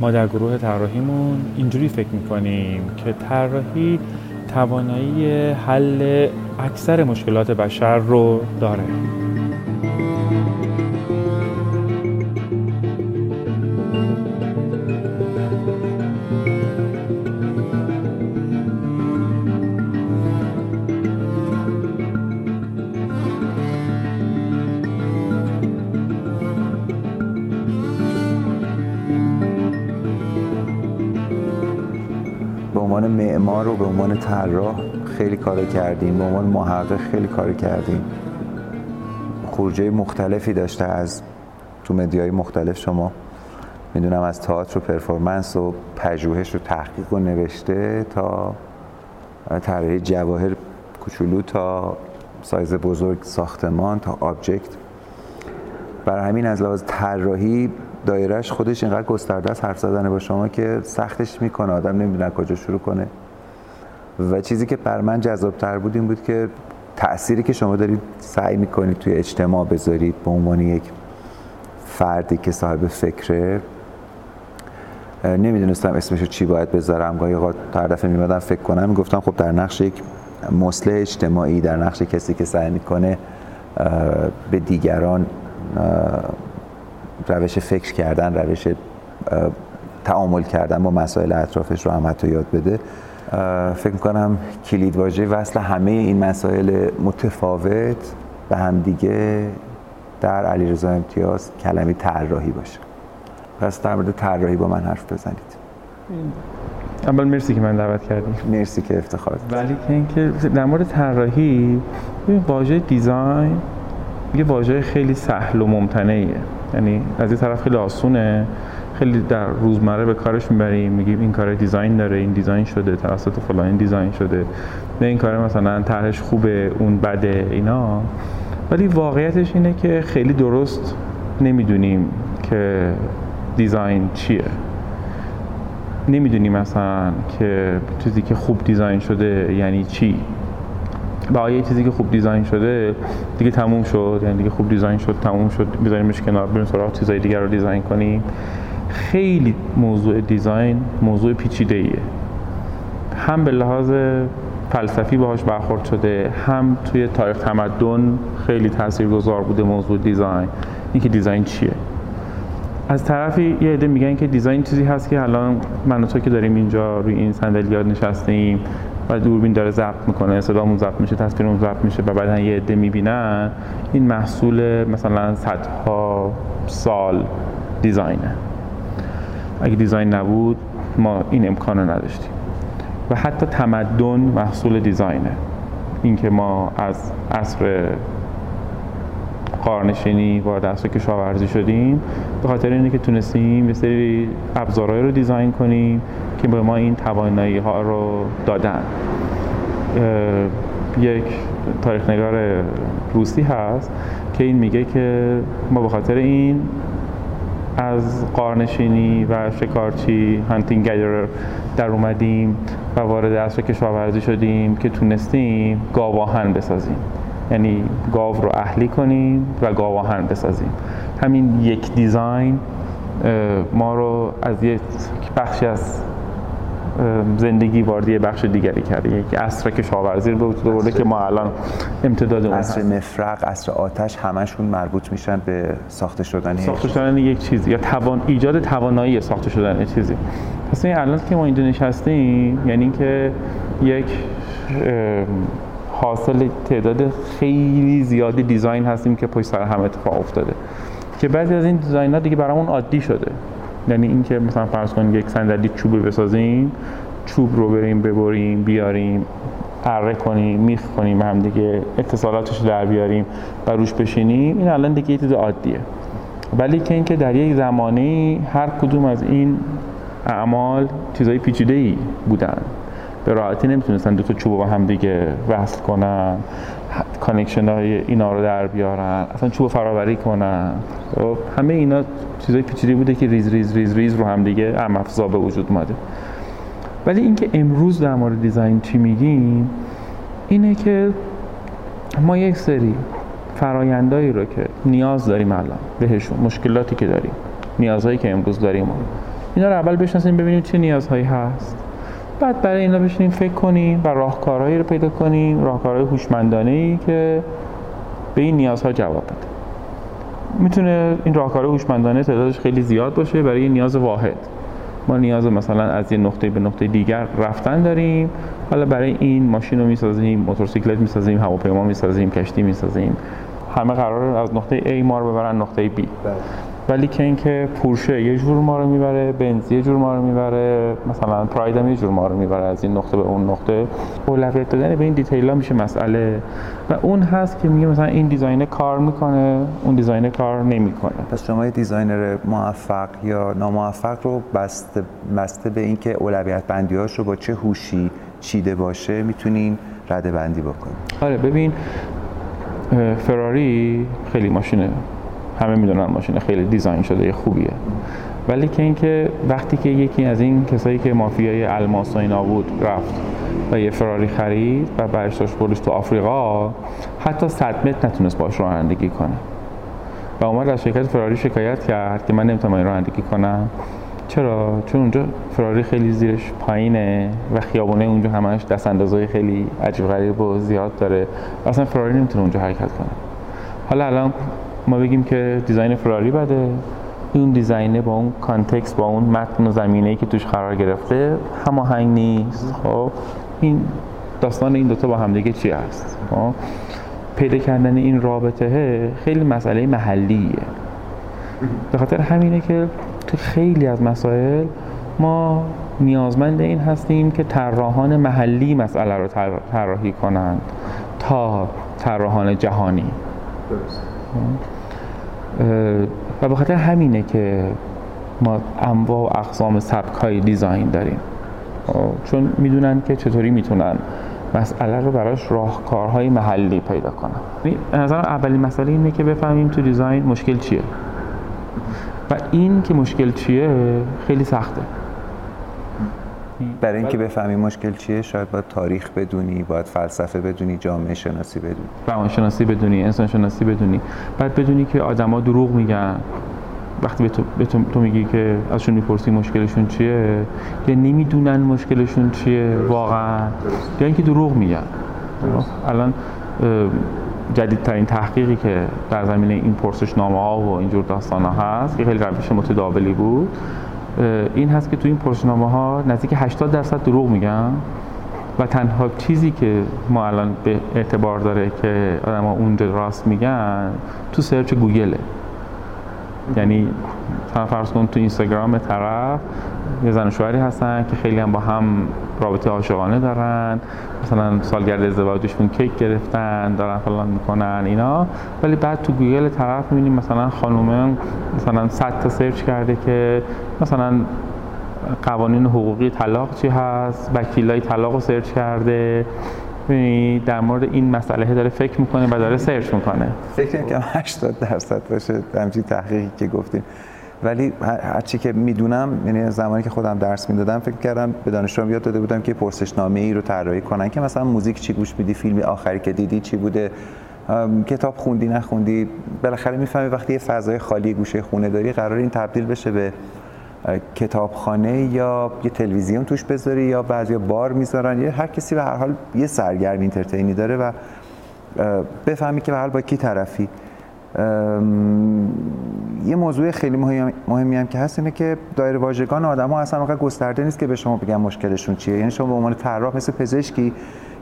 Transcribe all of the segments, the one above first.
ما در گروه طراحیمون اینجوری فکر می‌کنیم که طراحی توانایی حل اکثر مشکلات بشر رو داره. به عنوان طراح خیلی کار کردیم به عنوان محقق خیلی کار کردیم. خروجی مختلفی داشته از تو مدیای مختلف شما. می‌دونم از تئاتر و پرفورمنس و پژوهش و تحقیق و نوشته تا طراحی جواهر کوچولو تا سایز بزرگ ساختمان تا آبجکت. برای همین از لحاظ طراحی دایرهش خودش اینقدر گسترده است حرف زدن با شما که سختش می‌کنه آدم نمی‌دونه کجا شروع کنه. و چیزی که بر من جذابتر بود این بود که تأثیری که شما دارید سعی می‌کنید توی اجتماع بذارید به عنوان یک فردی که صاحب فکره نمی‌دونستم اسمشو چی باید بذارم. گاهی اوقات دفعه میمدم فکر کنم می‌گفتم خب در نقش یک مصلح اجتماعی در نقش کسی که سعی می‌کنه به دیگران روش فکر کردن روش تعامل کردن با مسائل اطرافش رو هم حتی یاد بده. فکر می‌کنم کلید واژه وصل همه این مسائل متفاوت به هم دیگه در علیرضا امتیاز کلمه طراحی باشه. پس در مورد طراحی با من حرف بزنید. اول مرسی که من دعوت کردیم. مرسی که افتخار ولی که اینکه در مورد طراحی واژه دیزاین یه واژه خیلی سهل و ممتنعیه. یعنی از این طرف خیلی آسونه خیلی در روزمره به کارش می‌بریم میگیم این کار دیزاین داره این دیزاین شده توسط فلان دیزاین شده. نه این کار مثلا طرحش خوبه اون بده اینا. ولی واقعیتش اینه که خیلی درست نمی‌دونیم که دیزاین چیه. نمی‌دونیم مثلا که چیزی که خوب دیزاین شده یعنی چی. با یه چیزی که خوب دیزاین شده دیگه تموم شد یعنی دیگه خوب design شد تموم شد. بذاریمش کنار بریم سراغ چیزای دیگر رو design کنیم. خیلی موضوع design موضوع پیچیده ایه هم به لحاظ فلسفی باهاش برخورد شده هم توی تاریخ تمدن خیلی تاثیرگذار بوده موضوع design. اینکه design چیه؟ از طرفی یه عده میگن که design چیزی هست که الان من تو که داریم اینجا روی این صندلیات نشستیم و دوربین داره ضبط می‌کنه صدامون ضبط میشه تصویرمون ضبط میشه و بعدا یه عده می‌بینن این محصول مثلا صدها سال دیزاینه. اگه دیزاین نبود ما این امکان رو نداشتیم. و حتی تمدن محصول دیزاینه. اینکه ما از عصر قارنشینی وارد عصر کشاورزی شدیم به خاطر اینه که تونستیم یه سری ابزارهایی رو دیزاین کنیم که به ما این توانایی ها رو دادن. یک تاریخ نگار روسی هست که این میگه که ما به خاطر این از قارنشینی و شکارچی هانتینگ گیدر در اومدیم و وارد عصر کشاورزی شدیم که تونستیم گاواهن بسازیم. یعنی گاو رو اهلی کنیم و گاواهن بسازیم. همین یک دیزاین ما رو از یک بخشی از زندگی وارد یه بخش دیگری کرده. یک عصر کشاورزی رو به وجود آورده که ما الان امتداد اون عصر مفرق عصر آتش همشون مربوط میشن به ساخته شدن ساخته شدن یک چیزی یا توان ایجاد توانایی ساخته شدن چیزی. پس این الان که ما اینجا نشستیم یعنی اینکه یک حاصل تعداد خیلی زیادی دیزاین هستیم که پشت سر هم اتفاق افتاده. که بعضی از این دیزاین ها دیگه برامون عادی شده. یعنی اینکه مثلا فرض کنید یک صندلی چوبی بسازیم چوب رو بریم ببریم بیاریم اره کنیم میخ کنیم هم دیگه اتصالاتش رو در بیاریم و روش بشینیم این الان دیگه یه چیز عادیه. ولی که اینکه در یک زمانی هر کدوم از این اعمال چیزای پیچیده ای بودن. به راحتی نمی‌تونستن دو تا چوب با هم دیگه وصل کنن. connection های اینا رو در بیارن اصلا چوب فراوری کنن. خب، همه اینا چیزای پیچیده بوده که ریز ریز ریز ریز رو هم دیگه ام به وجود اومده. ولی اینکه امروز در مورد design چی میگیم اینه که ما یک سری فرایندایی رو که نیاز داریم الان بهشون مشکلاتی که داریم نیازهایی که امروز داریم اینا رو اول بشناسیم ببینیم چه نیازهایی هست. بعد برای اینا بشینیم فکر کنیم و راهکارهایی رو پیدا کنیم راهکارهای هوشمندانه ای که به این نیازها جواب بده. می‌تونه این راهکار هوشمندانه تعدادش خیلی زیاد باشه برای نیاز واحد. ما نیاز مثلا از یه نقطه به نقطه دیگر رفتن داریم. حالا برای این ماشین رو می‌سازیم موتورسیکلت می‌سازیم هواپیما می‌سازیم کشتی می‌سازیم. همه قرار از نقطه A ما رو ببرن نقطه B. ولی که اینکه پورشه یه جور ما رو می‌بره بنز یه جور ما رو می‌بره مثلا پراید هم یه جور ما رو می‌بره از این نقطه به اون نقطه. اولویت دادن به این detail ها میشه مسئله. و اون هست که میگه مثلا این designer کار می‌کنه اون designer کار نمی‌کنه. پس شما یه designer موفق یا ناموفق رو بسته, بسته به اینکه اولویت بندی رو با چه هوشی چیده باشه می‌تونین رده بندی بکنید آره ببین فراری خیلی ماشینه. همه می‌دونن ماشین خیلی دیزاین شده خوبیه. ولی که اینکه وقتی که یکی از این کسایی که مافیای الماس و اینا بود رفت و یه فراری خرید و برش داشت تو آفریقا حتی صد متر نتونست باش رانندگی کنه. و اومد از شرکت فراری شکایت کرد که من نمی‌تونم رانندگی کنم. چرا؟ چون اونجا فراری خیلی زیرش پایینه و خیابونه اونجا همش دست اندازهای خیلی عجیب غریب و زیاد داره. اصلا فراری نمی‌تونه اونجا حرکت کنه. حالا الان ما بگیم که دیزاین فراری بده. اون دیزاینه با اون کانتکست با اون متن و زمینه‌ای که توش قرار گرفته هماهنگ نیست. خب این داستان این دوتا با همدیگه چی هست؟ خب پیدا کردن این رابطه خیلی مسئله محلیه. به خاطر همینه که تو خیلی از مسائل ما نیازمند این هستیم که طراحان محلی مسئله رو طراحی کنند تا طراحان جهانی. و به خاطر همینه که ما انواع و اقسام سبک های دیزاین داریم. چون می‌دونن که چطوری می‌تونن مسئله رو براش راهکارهای محلی پیدا کنن. نظر اولین مسئله اینه که بفهمیم تو دیزاین مشکل چیه. و این که مشکل چیه خیلی سخته. برای اینکه بفهمی مشکل چیه شاید باید تاریخ بدونی باید فلسفه بدونی جامعه شناسی بدونی. روان شناسی بدونی انسان شناسی بدونی. بعد بدونی که آدما دروغ میگن. وقتی به تو, به تو, میگی که ازشون می‌پرسی مشکلشون چیه یا نمی‌دونن مشکلشون چیه واقعا یا اینکه دروغ میگن. الان جدیدترین تحقیقی که در زمینه این پرسش نامه ها و اینجور داستان ها هست که خیلی روش متداولی بود. این هست که تو این پرسشنامه ها نزدیک 80 درصد دروغ میگن و تنها چیزی که ما الان به اعتبار داره که آدم ها اونجا راست میگن تو search گوگله. یعنی فرض کن تو اینستاگرام طرف یه زن و شوهری هستن که خیلی هم با هم رابطه عاشقانه دارن. مثلا سالگرد ازدواجشون کیک گرفتن دارن فلان می‌کنن اینا. ولی بعد تو گوگل طرف می‌بینیم مثلا خانومه مثلا 100 تا search کرده که مثلا قوانین حقوقی طلاق چی هست وکیلای طلاق رو search کرده در مورد این مسئله داره فکر می‌کنه و داره search می‌کنه. فکر کنم 80 درصد باشه همچین تحقیقی که گفتیم. ولی هرچی که می‌دونم یعنی زمانی که خودم درس می‌دادم فکر کردم به دانشجوام یاد داده بودم که پرسشنامه ای رو طراحی کنن که مثلا music چی گوش میدی فیلمی آخری که دیدی چی بوده کتاب خوندی نخوندی بالاخره می‌فهمی وقتی یه فضای خالی گوشه خونه داری قرار این تبدیل بشه به کتابخانه یا یه تلویزیون توش بذاری یا بعضی بار می‌ذارن. یا هر کسی به هر حال یه سرگرم اینترتینی داره و بفهمی که به حال با کی طرفی. یه موضوع خیلی مهمی هم که هست اینه که دایر واژگان آدم ها اصلا گسترده نیست که به شما بگن مشکلشون چیه. یعنی شما به عنوان طراح مثل پزشکی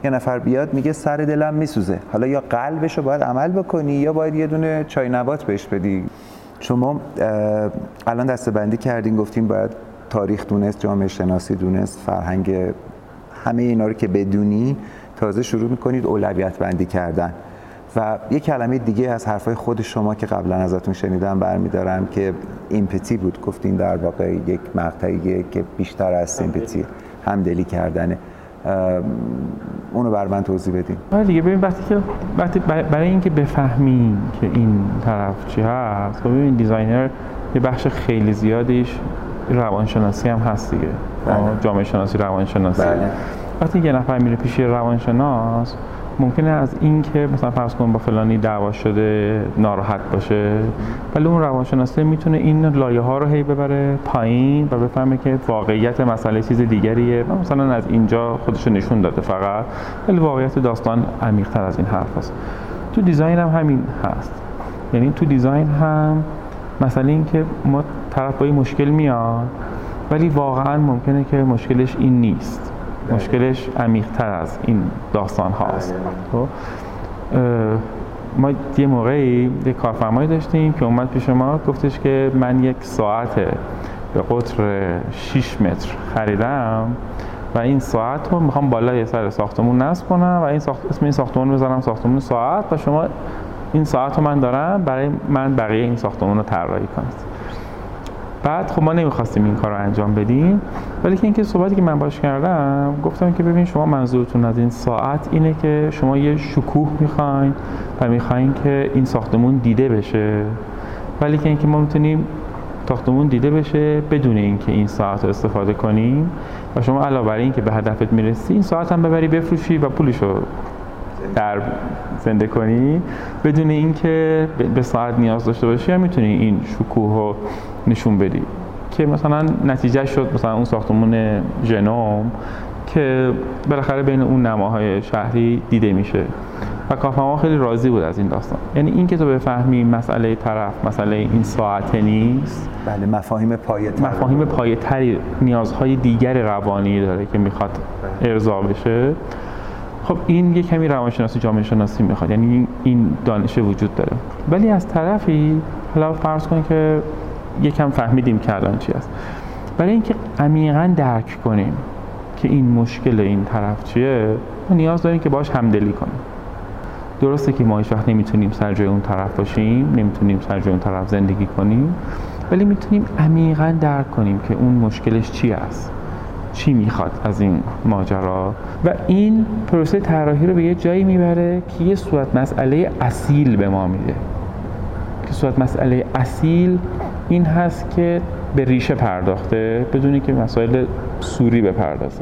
یه نفر بیاد میگه سر دلم میسوزه. حالا یا قلبش رو باید عمل بکنی یا باید یه دونه چای نبات بهش بدی. شما الان دستبندی کردین گفتیم باید تاریخ دونست جامعه شناسی دونست فرهنگ همه اینا رو که بدونی تازه شروع می‌کنید اولویت بندی کردن. و یه کلمه دیگه از حرفای خود شما که قبلا ازتون شنیدم برمیدارم که ایمپتی بود. گفتین در واقع یک مقطعی که بیشتر از سیمپتی همدلی کردنه. اونو بر من توضیح بدین آره دیگه ببین وقتی که وقتی برای اینکه بفهمیم که این طرف چی هست خب ببین دیزاینر یه بخش خیلی زیادیش روانشناسی هم هست دیگه بله. جامعه شناسی روانشناسی بله. وقتی یه نفر میره پیش روانشناس ممکنه از این که مثلا فرض کن با فلانی دعوا شده ناراحت باشه ولی اون روانشناسی می‌تونه این لایه ها رو هی ببره پایین و بفهمه که واقعیت مسئله چیز دیگریه و مثلا از اینجا خودش نشون داده فقط. ولی واقعیت داستان عمیق‌تر از این حرف هست. تو دیزاین هم همین هست. یعنی تو دیزاین هم مثلا این که ما طرف با مشکل میاد ولی واقعا ممکنه که مشکلش این نیست. مشکلش عمیق‌تر از این داستان هاست خب؟ ما یه موقعی یه کارفرمایی داشتیم که اومد پیش ما گفتش که من یک ساعت به قطر 6 متر خریدم و این ساعت رو می‌خوام بالای سر ساختمون نصب کنم و این ساخت... اسم این ساختمون رو ساختمون ساعت و شما این ساعت رو من دارم برای من بقیه این ساختمون رو طراحی کنید بعد خب ما نمی‌خواستیم این کار رو انجام بدیم ولی که اینکه صحبتی که من باش کردم گفتم که ببین شما منظورتون از این ساعت اینه که شما یه شکوه می‌خواین و می‌خواین که این ساختمون دیده بشه. ولی که اینکه ما می‌تونیم ساختمون دیده بشه بدون اینکه این ساعت رو استفاده کنیم و شما علاوه بر اینکه به هدفت می‌رسی این ساعت هم ببری بفروشی و پولشو در زنده کنی. بدون اینکه به ساعت نیاز داشته باشی هم می‌تونی این شکوه رو نشون بدی. که مثلا نتیجه شد مثلا اون ساختمون ژنوم که بالاخره بین اون نماهای شهری دیده میشه. و کافما خیلی راضی بود از این داستان. یعنی این که تو بفهمی مسئله طرف مسئله این ساعته نیست. بله مفاهیم پایه مفاهیم پایه تری نیازهای دیگر روانی داره که می‌خواد ارضا بشه. خب این یه کمی روانشناسی جامعه شناسی می‌خواد. یعنی این دانش وجود داره. ولی از طرفی حالا فرض کن که یکم فهمیدیم که الان چی است برای اینکه عمیقا درک کنیم که این مشکل این طرف چیه ما نیاز داریم که باش همدلی کنیم. درسته که ما هیچ وقت نمی‌تونیم سر جای اون طرف باشیم نمی‌تونیم سر جای اون طرف زندگی کنیم ولی می‌تونیم عمیقا درک کنیم که اون مشکلش چی است چی می‌خواد از این ماجرا. و این پروسه طراحی رو به یه جایی می‌بره که یه صورت مسئله اصیل به ما میده. که صورت مسئله اصیل این هست که به ریشه پرداخته بدونی که مسائل سوری بپردازه.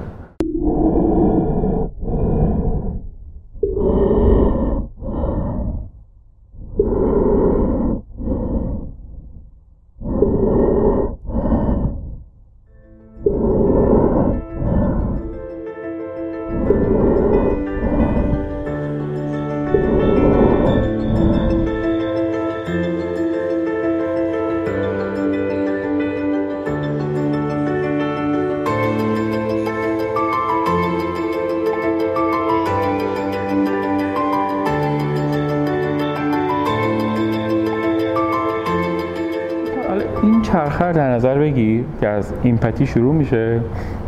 empathy شروع میشه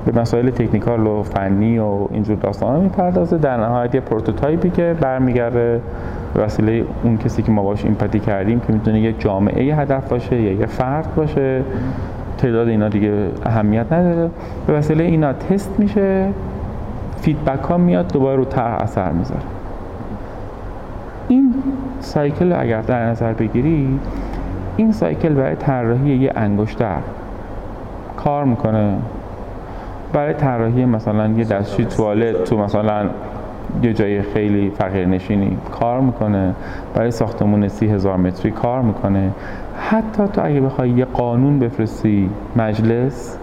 به مسائل technical و فنی و اینجور داستان می‌پردازه. در نهایت یه prototype ی که برمیگرده به وسیله اون کسی که ما باش empathy کردیم که می‌تونه یه جامعه هدف باشه یا یه فرد باشه. تعداد اینا دیگه اهمیت نداره. به وسیله اینا تست میشه feedback ها میاد دوباره رو طرح اثر می‌ذاره. این cycle اگر در نظر بگیری این سایکل برای طراحی یه انگشتر. کار می‌کنه. برای طراحی مثلا یه دستشوی توالت تو مثلا یه جای خیلی فقیر نشینی کار می‌کنه. برای ساختمون سی هزار متری کار می‌کنه. حتی تو اگه بخوای یه قانون بفرستی مجلس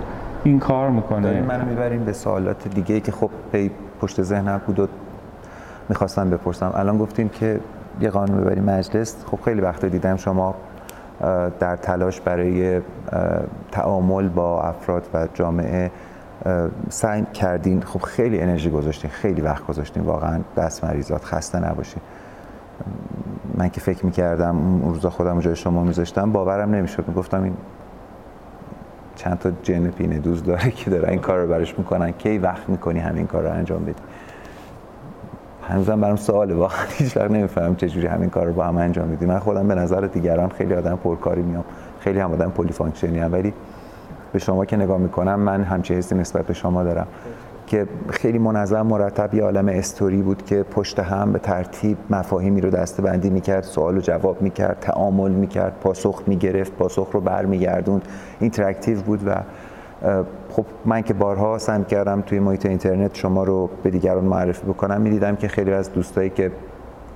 این کار می‌کنه. منو می‌بریم به سوالات دیگه ای که خب پی پشت ذهنم بود و می‌خواستم بپرسم. الان گفتیم که یه قانون ببریم مجلس. خب خیلی وقت دیدم شما در تلاش برای تعامل با افراد و جامعه سعی کردین. خب خیلی انرژی گذاشتین خیلی وقت گذاشتین. واقعا دست مریضات خسته نباشین. من که فکر می‌کردم اون روزا خودم جای شما میذاشتم باورم نمی‌شد. می‌گفتم این چند تا جن پینه دوز داره که داره این کار رو برش می‌کنن. کی وقت می‌کنی همین کار رو انجام بدی؟ هنوزم برام سواله. واقعا هیچ وقت نمی‌فهمم چجوری همین کار رو با هم انجام میدیم من خودم به نظر دیگران خیلی آدم پرکاری میام. خیلی هم آدم poly function ی هم ولی به شما که نگاه می‌کنم من همچه حسی نسبت به شما دارم که خیلی منظم مرتب یه عالم استوری بود که پشت هم به ترتیب مفاهیمی رو دسته بندی می‌کرد سوال و جواب می‌کرد تعامل می‌کرد پاسخ می‌گرفت پاسخ رو برمیگردوند. interactive بود و خب من که بارها سعی کردم توی محیط اینترنت شما رو به دیگران معرفی بکنم می‌دیدم که خیلی از دوستایی که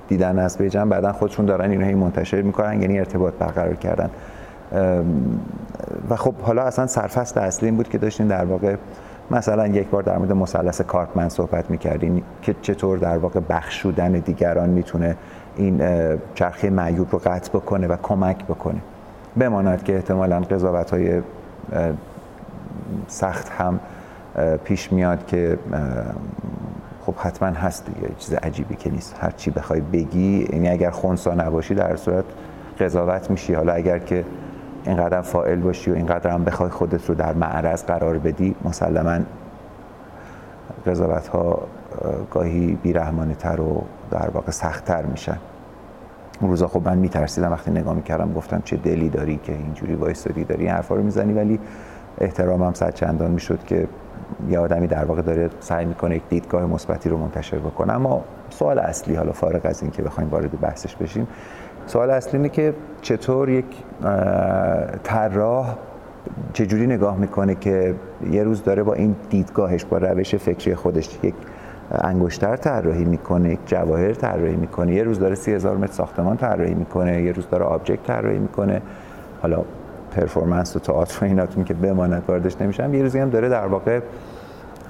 دیدن از بیجن بعدا خودشون دارن اینو هی منتشر می‌کنن یعنی ارتباط برقرار کردن. و خب حالا اصلا سرفصل اصلی این بود که داشتین در واقع مثلا یک بار در مورد مثلث کارپمن صحبت می‌کردین که چطور در واقع بخشودن دیگران می‌تونه این چرخه معیوب رو قطع بکنه و کمک بکنه. بماند که احتمالا قضاوت های سخت هم پیش میاد که خب حتما هست دیگه چیز عجیبی که نیست. هر چی بخوای بگی یعنی اگر خونسا نباشی در صورت قضاوت میشی. حالا اگر که اینقدر فائل باشی و اینقدر هم بخوای خودت رو در معرض قرار بدی مسلما قضاوت ها گاهی بیرحمانه تر و در واقع سختتر میشن. اون روزا خب من میترسیدم وقتی نگاه می‌کردم گفتم چه دلی داری که اینجوری وایستادی داری این حرفا رو می‌زنی. ولی احترامم صد چندان می‌شد که یه آدمی در واقع داره سعی می‌کنه یک دیدگاه مثبتی رو منتشر بکنه. اما سوال اصلی حالا فارغ از این که بخوایم وارد بحثش بشیم سوال اصلی اینه که چطور یک طراح چجوری نگاه می‌کنه که یه روز داره با این دیدگاهش با روش فکری خودش یک انگشتر طراحی می‌کنه یک جواهر طراحی می‌کنه یه روز داره سی هزار متر ساختمان طراحی می‌کنه یه روز داره آبجکت طراحی می‌کنه. حالا پرفورمنس و تئاتر و ایناتون که بماند واردش نمیشم. یه روزی هم داره در واقع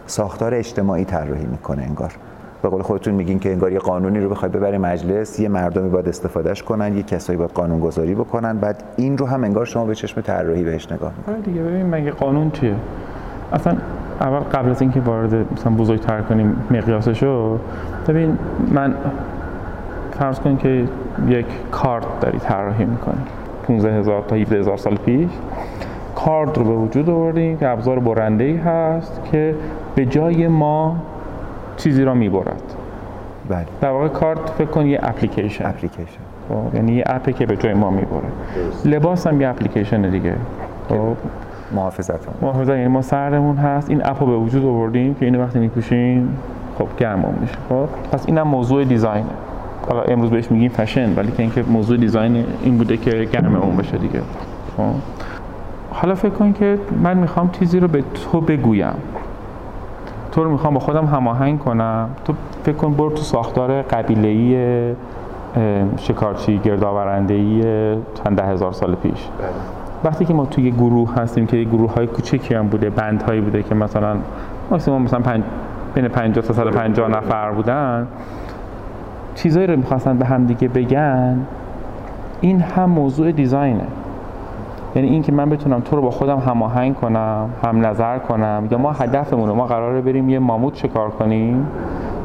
ساختار اجتماعی طراحی می‌کنه انگار. به قول خودتون میگین که انگار یه قانونی رو بخوای ببری مجلس یه مردمی باید استفادهش کنن یه کسایی باید قانون گذاری بکنن بعد این رو هم انگار شما به چشم طراحی بهش نگاه می‌کنید. آره دیگه ببین مگه قانون چیه؟ اصلا اول قبل از اینکه وارد مثلا بزرگتر کنیم مقیاسشو ببین من فرض کن که یک کارت داری طراحی می‌کنی. 15 هزار تا 17 هزار سال پیش کارت رو به وجود آوردیم که ابزار برنده ای هست که به جای ما چیزی را می‌برد. بله. در واقع کارت فکر کن یه اپلیکیشن. اپلیکیشن. خب، یعنی یه اپی که به جای ما می‌بره. لباس هم یه اپلیکیشن دیگه. خب. محافظت محافظت یعنی ما سرمون هست. این اپو به وجود آوردیم که اینو وقتی میپوشیم خب گرمون میشه. خب پس اینم موضوع دیزاینه. حالا امروز بهش میگیم فشن ولی که اینکه موضوع دیزاین این بوده که گرم اون بشه دیگه. خب. حالا فکر کن که من می‌خوام چیزی رو به تو بگویم. تو رو می‌خوام با خودم هماهنگ کنم. تو فکر کن برو تو ساختار قبیله‌ای شکارچی گردآورنده‌ای چند ده هزار سال پیش. وقتی که ما توی گروه هستیم که گروه های کوچکی هم بوده بند هایی بوده که مثلا ماکسیموم مثلا پنج بین 50 تا 150 نفر بودن چیزایی رو می‌خواستن به هم دیگه بگن این هم موضوع دیزاینه. یعنی این که من بتونم تو رو با خودم هماهنگ کنم هم نظر کنم یا ما هدفمون ما قراره بریم یه ماموت شکار کنیم؟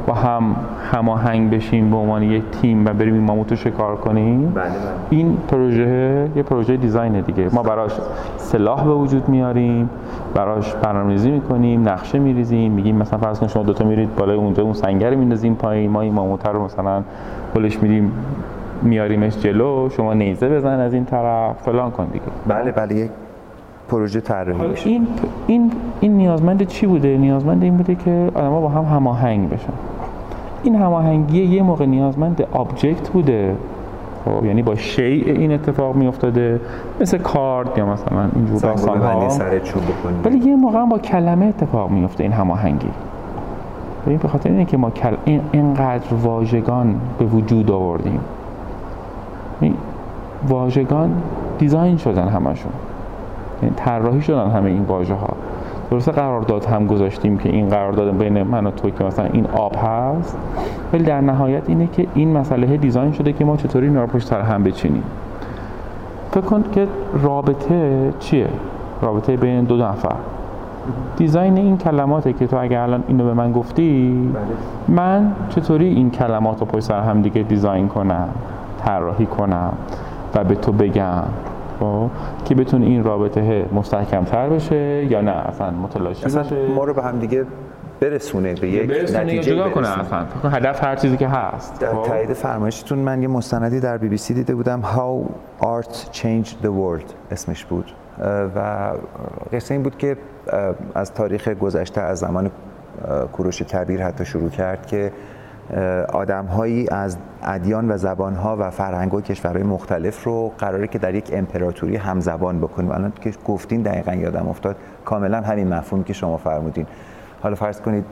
و هم هماهنگ بشیم به عنوان یک تیم و بریم این ماموت رو شکار کنیم؟ بله بله. این پروژه یه پروژه دیزاین دیگه. ما براش سلاح به وجود میاریم براش برنامه‌ریزی می‌کنیم نقشه میریزیم میگیم مثلا فرض کن شما دوتا میرید بالای اونجا اون سنگر میندازیم پایین ما این ماموت رو مثلا پلش میدیم میاریمش جلو شما نیزه بزن از این طرف فلان کن دیگه. بله بله یک پروژه طراحی میشه. این این این نیازمند چی بوده؟ نیازمند این بوده که آدما با هم هماهنگ بشن. این هماهنگی یه موقع نیازمند آبجکت بوده. خب یعنی با شیء این اتفاق می افتاده مثل کارد یا مثلا اینجور داستان ها ولی یه موقع هم با کلمه اتفاق میفته این هماهنگی. ببین به خاطر اینه که ما کل... این اینقدر واژگان به وجود آوردیم. این واژگان دیزاین شدن همشون. یعنی طراحی شدن همه این واژه ها درسته قرارداد هم گذاشتیم که این قرارداد بین من و تو که مثلا این آب هست ولی در نهایت اینه که این مسئله دیزاین شده که ما چطوری اینا رو پشت سر هم بچینیم. فکر کن که رابطه چیه؟ رابطه بین دو نفر. دیزاین این کلماته که تو اگر الان اینو به من گفتی من چطوری این کلمات رو پشت سر هم دیگه دیزاین کنم طراحی کنم و به تو بگم. خب که بتونه این رابطه مستحکم تر بشه یا نه؟ اصلا متلاشی اصلا بشه ما رو به هم دیگه برسونه به یک برسونه نتیجه جدا کنه. اصلا. هدف هر چیزی که هست. در خب؟ تایید فرمایشتون من یه مستندی در بی بی سی دیده بودم. How Art Changed the World اسمش بود. و قصه این بود که از تاریخ گذشته از زمان کوروش کبیر حتی شروع کرد که آدم هایی از ادیان و زبان ها و فرهنگ و کشورهای مختلف رو قراره که در یک امپراتوری همزبان بکنیم. الان که گفتین دقیقا یادم افتاد. کاملا همین مفهومی که شما فرمودین. حالا فرض کنید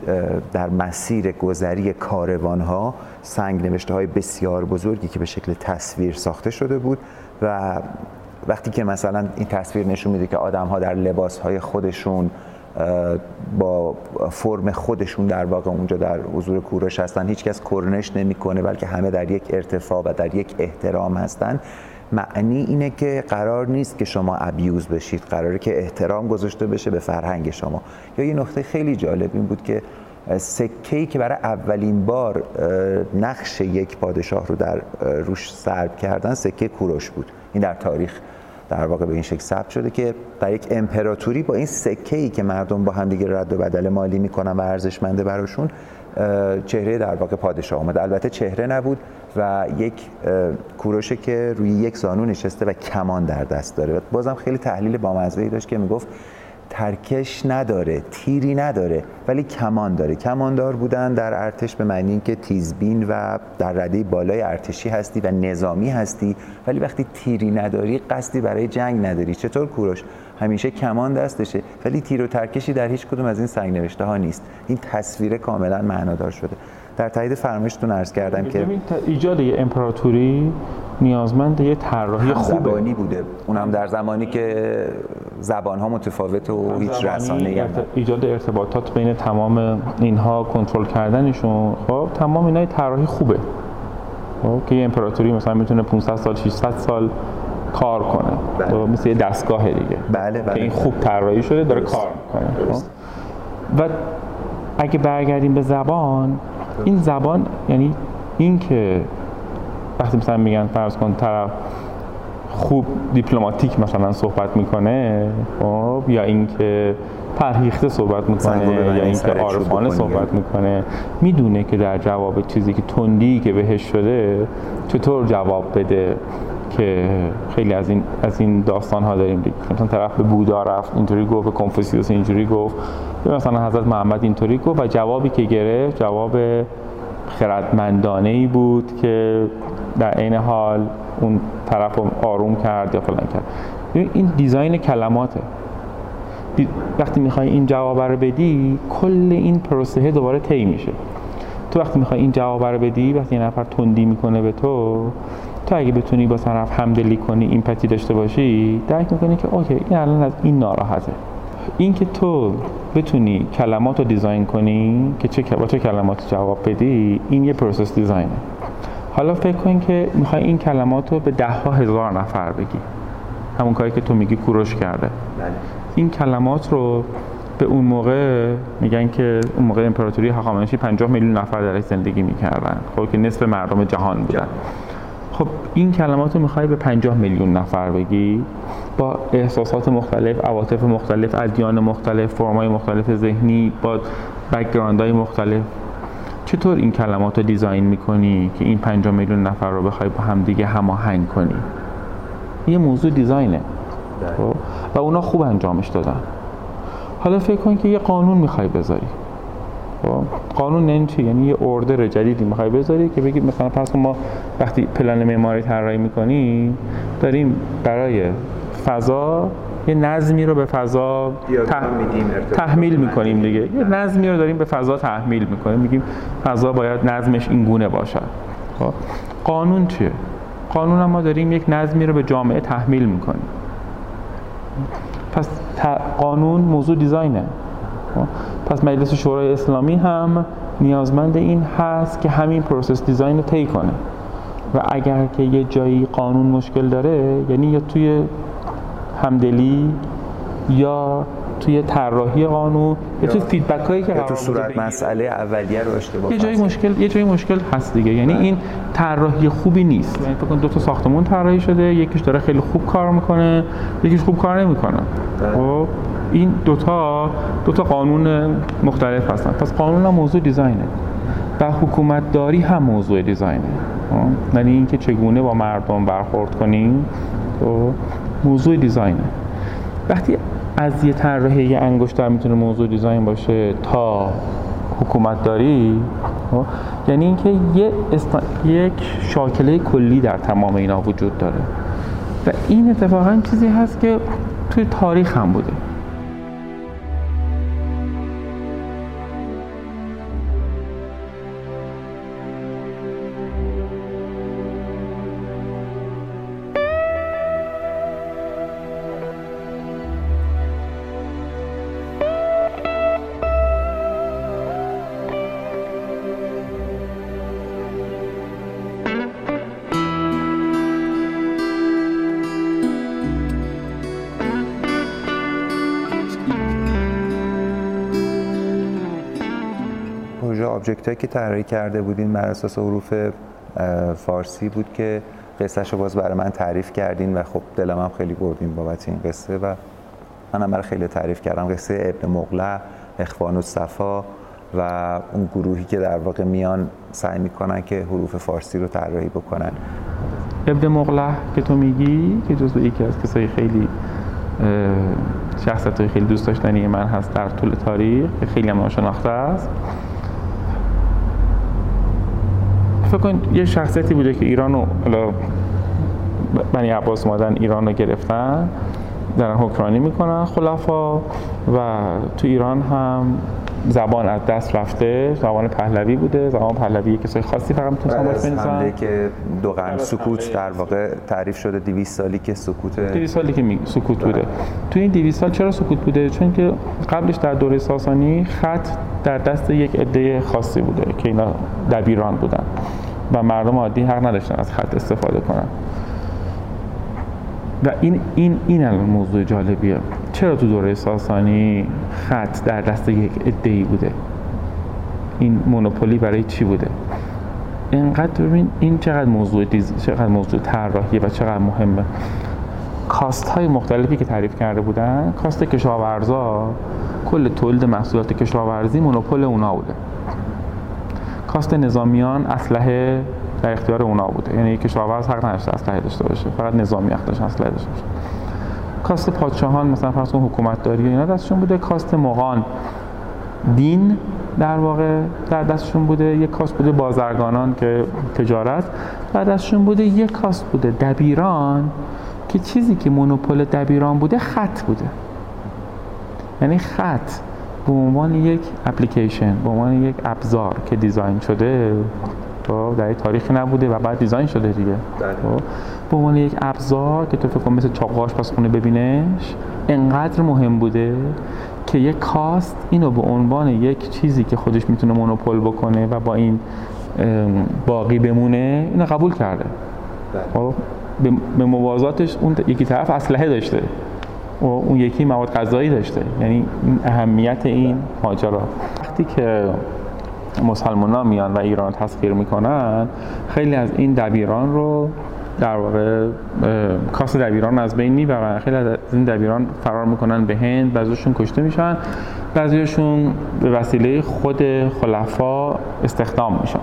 در مسیر گذری کاروان ها سنگ نوشته های بسیار بزرگی که به شکل تصویر ساخته شده بود و وقتی که مثلا این تصویر نشون میده که آدم ها در لباس های خودشون با فرم خودشون در واقع اونجا در حضور کوروش هستن. هیچکس کرنش نمی‌کنه بلکه همه در یک ارتفاع و در یک احترام هستن. معنی اینه که قرار نیست که شما ابیوز بشید. قراره که احترام گذاشته بشه به فرهنگ شما. یا یه نقطه خیلی جالب این بود که سکه‌ای که برای اولین بار نقش یک پادشاه رو در روش سرب کردن سکه کوروش بود. این در تاریخ در واقع به این شکل ثبت شده که در یک امپراتوری با این سکه ای که مردم با هم دیگه رد و بدل مالی می‌کنن و ارزشمنده براشون چهره در واقع پادشاه اومد. البته چهره نبود و یک کوروشه که روی یک زانو نشسته و کمان در دست داره. بازم خیلی تحلیل بامزه‌ای داشت که می‌گفت ترکش نداره تیری نداره ولی کمان داره. کماندار بودن در ارتش به معنی اینکه تیزبین و در رده بالای ارتشی هستی و نظامی هستی ولی وقتی تیری نداری قصدی برای جنگ نداری. چطور کوروش؟ همیشه کمان دستشه ولی تیر و ترکشی در هیچ کدوم از این سنگ نوشته ها نیست. این تصویر کاملا معنادار شده. در تایید فرمایشتون عرض کردم که ایجاد یه امپراتوری نیازمند یه طراحی خوبه. بوده. اونم در زمانی که زبان ها متفاوت و هیچ رسانه ای ایجاد ارتباطات بین تمام اینها کنترل کردنشون خب تمام اینا طراحی خوبه. خب که یه امپراتوری مثلا می‌تونه 500 سال 600 سال کار کنه. بله. خب، مثل یه دستگاه دیگه. بله بله. که این خوب طراحی شده داره کار می‌کنه. خب؟ و اگه برگردیم به زبان این زبان یعنی این که وقتی مثلا میگن فرض کن طرف خوب دیپلماتیک مثلا صحبت می‌کنه خب یا اینکه پرهیخته صحبت می‌کنه یا اینکه عارفانه صحبت می‌کنه. می‌دونه که در جواب چیزی که تندی که بهش شده چطور جواب بده که خیلی از این از این داستان ها داریم. دیگه مثلا طرف به بودا رفت اینطوری گفت به کنفوسیوس اینجوری گفت. مثلا حضرت محمد اینطوری گفت و جوابی که گرفت جواب خردمندانه ای بود که در عین حال اون طرف رو آروم کرد یا فلان کرد. این دیزاین کلماته. وقتی می‌خوای این جواب رو بدی کل این پروسه دوباره طی میشه. تو وقتی می‌خوای این جواب رو بدی وقتی یه نفر تندی می‌کنه به تو تو اگه بتونی با طرف همدلی کنی این پتی داشته باشی درک می‌کنی که اوکی این الان از این ناراحته. این که تو بتونی کلمات رو design کنی که چه با چه کلمات جواب بدی این یه process design ه. حالا فکر کن که می‌خوای این کلمات رو به ده ها هزار نفر بگی. همون کاری که تو میگی کوروش کرده. بله. این کلمات رو به اون موقع میگن که اون موقع امپراتوری هخامنشی 50 میلیون نفر درش زندگی می‌کردن. خب که نصف مردم جهان بودن. خب این کلمات رو می‌خوای به 50 میلیون نفر بگی؟ با احساسات مختلف عواطف مختلف ادیان مختلف فرمای مختلف ذهنی با های مختلف. چطور این کلمات رو دیزاین می‌کنی که این 50 میلیون نفر رو بخوای با هم دیگه هماهنگ کنی؟ یه موضوع دیزاینه. خب؟ و اونا خوب انجامش دادن. حالا فکر کن که یه قانون می‌خوای بذاری. خب؟ قانون یعنی چی؟ یعنی یه اوردر جدیدی می‌خوای بذاری که بگید مثلا پس ما وقتی پلن معماری طراحی می‌کنیم داریم برای فضا یه نظمی رو به فضا تحمیل می‌کنیم دیگه. یه نظمی رو داریم به فضا تحمیل می‌کنیم. میگیم فضا باید نظمش این گونه باشد. خب؟ قانون چیه؟ قانون هم ما داریم یک نظمی رو به جامعه تحمیل می‌کنیم. پس قانون موضوع دیزاینه. خب؟ پس مجلس شورای اسلامی هم نیازمند این هست که همین process design رو طی کنه. و اگر که یه جایی قانون مشکل داره یعنی یا توی همدلی یا توی طراحی قانون یا توی feedback هایی که تو صورت مسئله اولیه رو اشتباه یه جایی مشکل یه جایی مشکل هست دیگه. یعنی بله. این طراحی خوبی نیست. یعنی فکر دو تا ساختمون طراحی شده یکیش داره خیلی خوب کار می‌کنه یکیش خوب کار نمی‌کنه. بله. خب این دوتا دوتا قانون مختلف هستن. پس قانون هم موضوع دیزاینه. و حکومت داری هم موضوع دیزاینه. خب؟ یعنی اینکه چگونه با مردم برخورد کنیم. تو موضوع دیزاینه وقتی از یه طراحی یه انگشتر می‌تونه موضوع دیزاین باشه تا حکومت داری خب؟ یعنی اینکه یه یک شاکله کلی در تمام اینا وجود داره و این اتفاقا چیزی هست که توی تاریخ هم بوده آبجکت که طراحی کرده بودین بر اساس حروف فارسی بود که قصه رو باز برای من تعریف کردین و خب دلم هم خیلی بردین بابت این قصه و منم برای خیلی تعریف کردم. قصه ابن مغله اخوان صفا و اون گروهی که در واقع میان سعی می‌کنن که حروف فارسی رو طراحی بکنن. ابن مغله که تو میگی که جزو یکی از کسای خیلی شخصیت خیلی دوست داشتنی من هست در طول تاریخ که خیلی هم شناخته است. فکر کن یه شخصیتی بوده که ایرانو حالا بنی عباس مادن ایران رو گرفتن دارن حکرانی می‌کنن خلفا و تو ایران هم زبان از دست رفته زبان پهلوی بوده زبان پهلوی کسای خاصی فقط می‌تونن از حمله که دو قرن سکوت در واقع تعریف شده 200 سالی که سکوت 200 سالی که سکوت بوده. تو این 200 سال چرا سکوت بوده؟ چون که قبلش در دوره ساسانی خط در دست یک عده خاصی بوده که اینا دبیران بودن. و مردم عادی حق نداشتن از خط استفاده کنن. و این این این الان موضوع جالبیه. چرا تو دوره ساسانی خط در دست یک ای بوده؟ این مونوپولی برای چی بوده؟ اینقدر ببین این چقدر موضوع دیز... چقدر موضوع طراحیه و چقدر مهمه. کاست های مختلفی که تعریف کرده بودن کاست کشاورزا کل تولید محصولات کشاورزی مونوپول اونا بوده. کاست نظامیان اسلحه در اختیار اونا بوده. یعنی کشاورز حق نداشته اسلحه داشته باشه. فقط نظامی حق داشته اسلحه داشته باشه. کاست پادشاهان مثلا فرض کن حکومت داری اینا دستشون بوده. کاست مغان دین در واقع در دستشون بوده. یک کاست بوده بازرگانان که تجارت. در دستشون بوده یک کاست بوده دبیران که چیزی که مونوپول دبیران بوده خط بوده. یعنی خط. به عنوان یک اپلیکیشن به عنوان یک ابزار که دیزاین شده خب در تاریخی نبوده و بعد دیزاین شده دیگه بله. خب به عنوان یک ابزار که تو فکر مثل چاقاش پس خونه ببینش انقدر مهم بوده که یک کاست اینو به عنوان یک چیزی که خودش می‌تونه مونوپول بکنه و با این باقی بمونه اینو قبول کرده بله. خب به موازاتش اون یکی طرف اسلحه داشته و اون یکی مواد غذایی داشته. یعنی اهمیت این ماجرا. وقتی که مسلمان ها میان و ایران تسخیر می‌کنن خیلی از این دبیران رو در واقع کاس دبیران از بین می‌برن. خیلی از این دبیران فرار می‌کنن به هند بعضیشون کشته میشن. بعضیشون به وسیله خود خلفا استخدام میشن.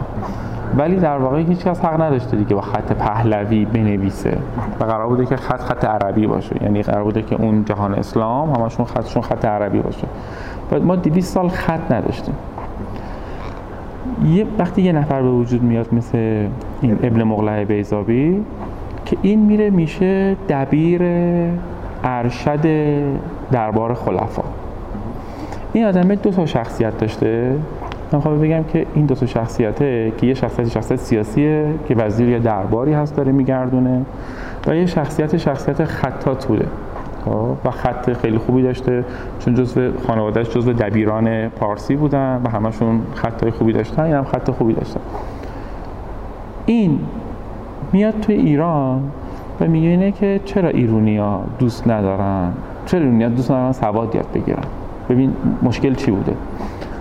ولی در واقع هیچ کس حق نداشته دیگه با خط پهلوی بنویسه. و قرار بوده که خط خط عربی باشه. یعنی قرار بوده که اون جهان اسلام همشون خطشون خط عربی باشه. و ما 200 سال خط نداشتیم. یه وقتی یه نفر به وجود میاد مثل این ابن مغلع بیزابی که این میره میشه دبیر ارشد دربار خلفا. این آدم دو تا شخصیت داشته. من خواهم بگم که این دو تا شخصیته که یه شخصیت شخصیت سیاسیه که وزیر یا درباری هست داره میگردونه و یه شخصیت شخصیت خطات بوده خب؟ و خط خیلی خوبی داشته چون جزو خانوادهش جزو دبیران پارسی بودن و همشون خطای خوبی داشتن این هم خط خوبی داشتن. این میاد توی ایران و میگه اینه که چرا ایرونیا دوست ندارن؟ چرا ایرونیا دوست ندارن سواد یاد بگیرن؟ ببین مشکل چی بوده؟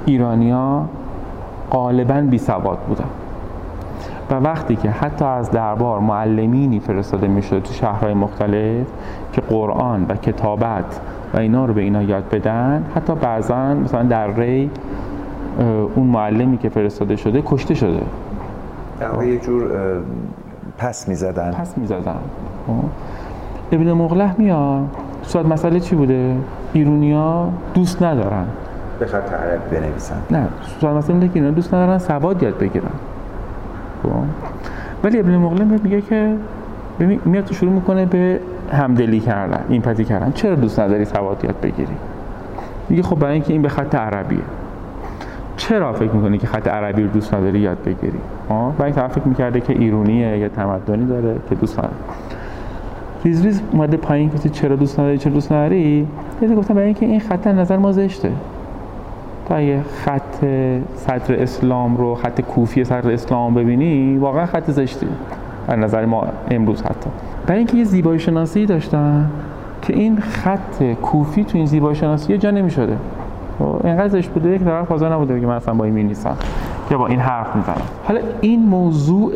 ایرانیا غالبا بی سواد بودن. و وقتی که حتی از دربار معلمینی فرستاده می‌شد تو شهرهای مختلف که قرآن و کتابت و اینا رو به اینا یاد بدن حتی بعضا مثلا در ری اون معلمی که فرستاده شده کشته شده. در یه جور پس می‌زدن. پس می‌زدن. خب. ابن مغله میاد. صورت مسئله چی بوده؟ ایرونیا دوست ندارن. به خط عربی بنویسن نه سوال مثلا اینه که اینا دوست ندارن سواد یاد بگیرن. خب؟ ولی ابن مغله میگه که ببین میاد شروع می‌کنه به همدلی کردن ایمپاتی کردن. چرا دوست نداری سواد یاد بگیری؟ میگه خب برای اینکه این به خط عربیه. چرا فکر می‌کنی که خط عربی رو دوست نداری یاد بگیری؟ ها برای اینکه فکر می‌کرده که ایرونیه یا تمدنی داره که دوست نداره. ریز ریز اومده پایین که چرا دوست نداری چرا دوست نداری؟ گفتم برای اینکه این خط نظر ما زشته. اگه خط صدر اسلام رو خط کوفی صدر اسلام ببینی واقعا خط زشتی. از نظر ما امروز حتی. برای اینکه یه زیبایی شناسی داشتن که این خط کوفی تو این زیبایی شناسی جا نمی‌شده. خب، اینقدر زشت بوده که طرف حاضر نبوده که من با این نیستم که با این حرف می‌زنم. حالا این موضوع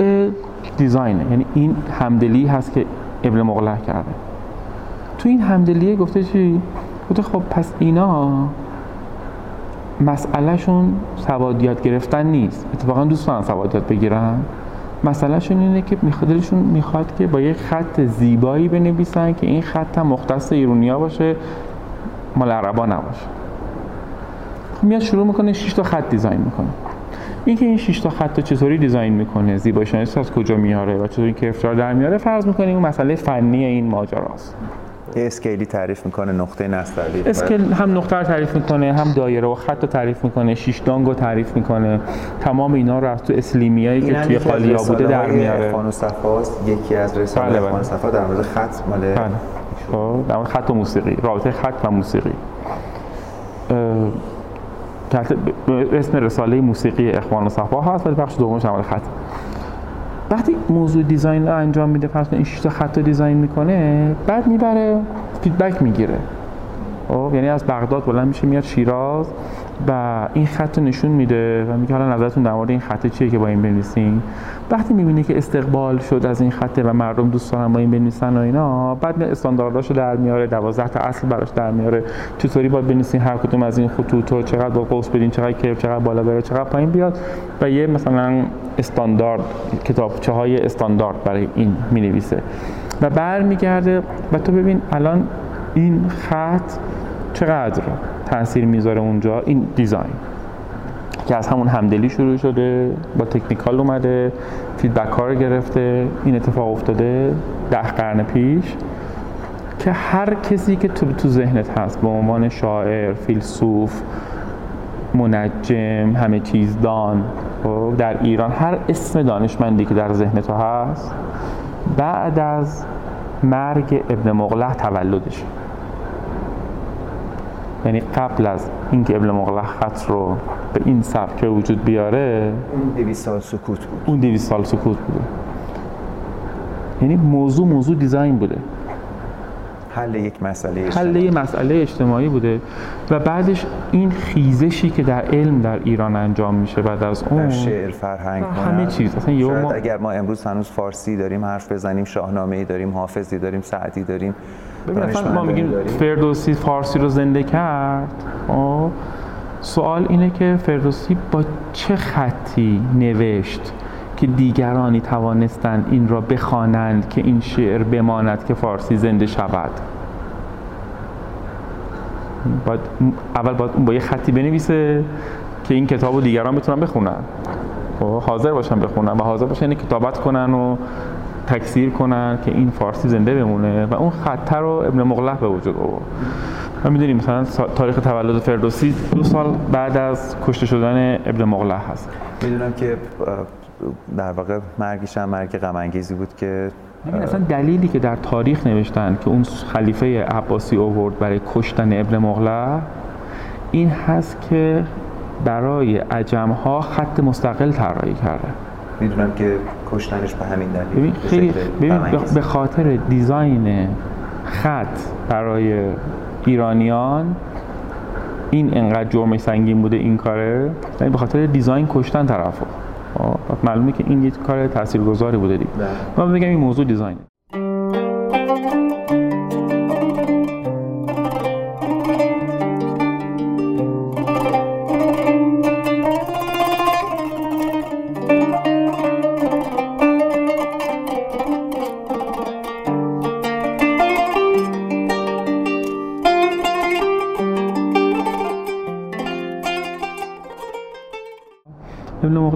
دیزاینه. یعنی این همدلی هست که ابن مغلق کرده. تو این همدلیه گفته چی؟ گفته خب پس اینا مسئلهشون سواد گرفتن نیست. اتفاقا دوست دارن سواد بگیرن. مسئلهشون اینه که میخوادشون می‌خواد که با یه خط زیبایی بنویسن که این خط هم مختص ایرونیا باشه مال عربا نباشه. خب میاد شروع می‌کنه 6 تا خط design می‌کنه. اینکه این 6 تا خط چطوری design می‌کنه زیبایی از کجا میاره و چطوری کفتار در میاره فرض می‌کنیم مسئله فنی این ماجراست. یه scale ی تعریف می‌کنه نقطه نستعلیق scale هم نقطه رو تعریف می‌کنه هم دایره و خط رو تعریف می‌کنه شیش دانگ رو تعریف می‌کنه. تمام اینا رو از تو اسلیمیایی که توی قالیا بوده در میاره. خان صفاست یکی از رساله بله. بله. صفا در مورد خط مال بله. خب، در مورد خط و موسیقی. رابطه خط و موسیقی. اسم رساله موسیقی اخوان صفا هست ولی بخش دومش در خط. وقتی موضوع design رو انجام میده پس این 6 تا خط design می‌کنه بعد می‌بره feedback می‌گیره. خب یعنی از بغداد بلند میشه میاد شیراز و این خط نشون میده و میگه حالا نظرتون در مورد این خط چیه که با این بنویسین. وقتی می‌بینه که استقبال شد از این خطه و مردم دوست دارن با این بنویسن و اینا بعد استاندارداشو در میاره 12 تا اصل براش در میاره. چطوری باید بنویسین هر کدوم از این خطوط رو چقدر با قوس بدین چقدر کرف چقدر بالا بره چقدر پایین بیاد و یه مثلا استاندارد کتابچه های استاندارد برای این می‌نویسه. و برمیگرده و تو ببین الان این خط چقدر تاثیر می‌ذاره اونجا؟ این دیزاین که از همون همدلی شروع شده با تکنیکال اومده فیدبک ها رو گرفته این اتفاق افتاده ده قرن پیش که هر کسی که تو تو ذهنت هست به عنوان شاعر فیلسوف منجم همه چیز دان خب، در ایران هر اسم دانشمندی که در ذهن تو هست بعد از مرگ ابن مغلق تولدش. یعنی قبل از اینکه ابن مغلق خط رو به این سبک وجود بیاره اون 200 سال سکوت بود. اون 200 سال سکوت بوده. یعنی موضوع موضوع دیزاین بوده. حل یک مسئله اجتماعی. حل یک مسئله اجتماعی بوده و بعدش این خیزشی که در علم در ایران انجام میشه بعد از اون در شعر فرهنگ همه چیز. اصلا شاید ما... اگر ما امروز هنوز فارسی داریم حرف بزنیم شاهنامه ای داریم حافظی داریم سعدی داریم ببین ما میگیم فردوسی فارسی رو زنده کرد؟ خب؟ سوال اینه که فردوسی با چه خطی نوشت که دیگرانی توانستند این را بخوانند که این شعر بماند که فارسی زنده شود؟ باید اول باید با یه خطی بنویسه که این کتاب رو دیگران بتونن بخونن. خب حاضر باشن بخونن و حاضر باشن این کتابت کنن و تکثیر کنن که این فارسی زنده بمونه و اون خطه رو ابن مغلق به وجود آورد. ما می‌دونیم مثلا تاریخ تولد فردوسی دو سال بعد از کشته شدن ابن مغلق هست. می‌دونم که در واقع مرگش هم مرگ غم بود که اصلا دلیلی که در تاریخ نوشتن که اون خلیفه عباسی آورد برای کشتن ابن مغلق این هست که برای عجم ها خط مستقل طراحی کرده. می‌دونم که کشتنش به همین دلیل ببین خیلی ببین به خاطر دیزاین خط برای ایرانیان این انقدر جرمش سنگین بوده این کاره. یعنی به خاطر دیزاین کشتن طرفو خب، معلومه که این یک کار تاثیرگذاری بوده دیگه. بله. من بگم این موضوع دیزاینه.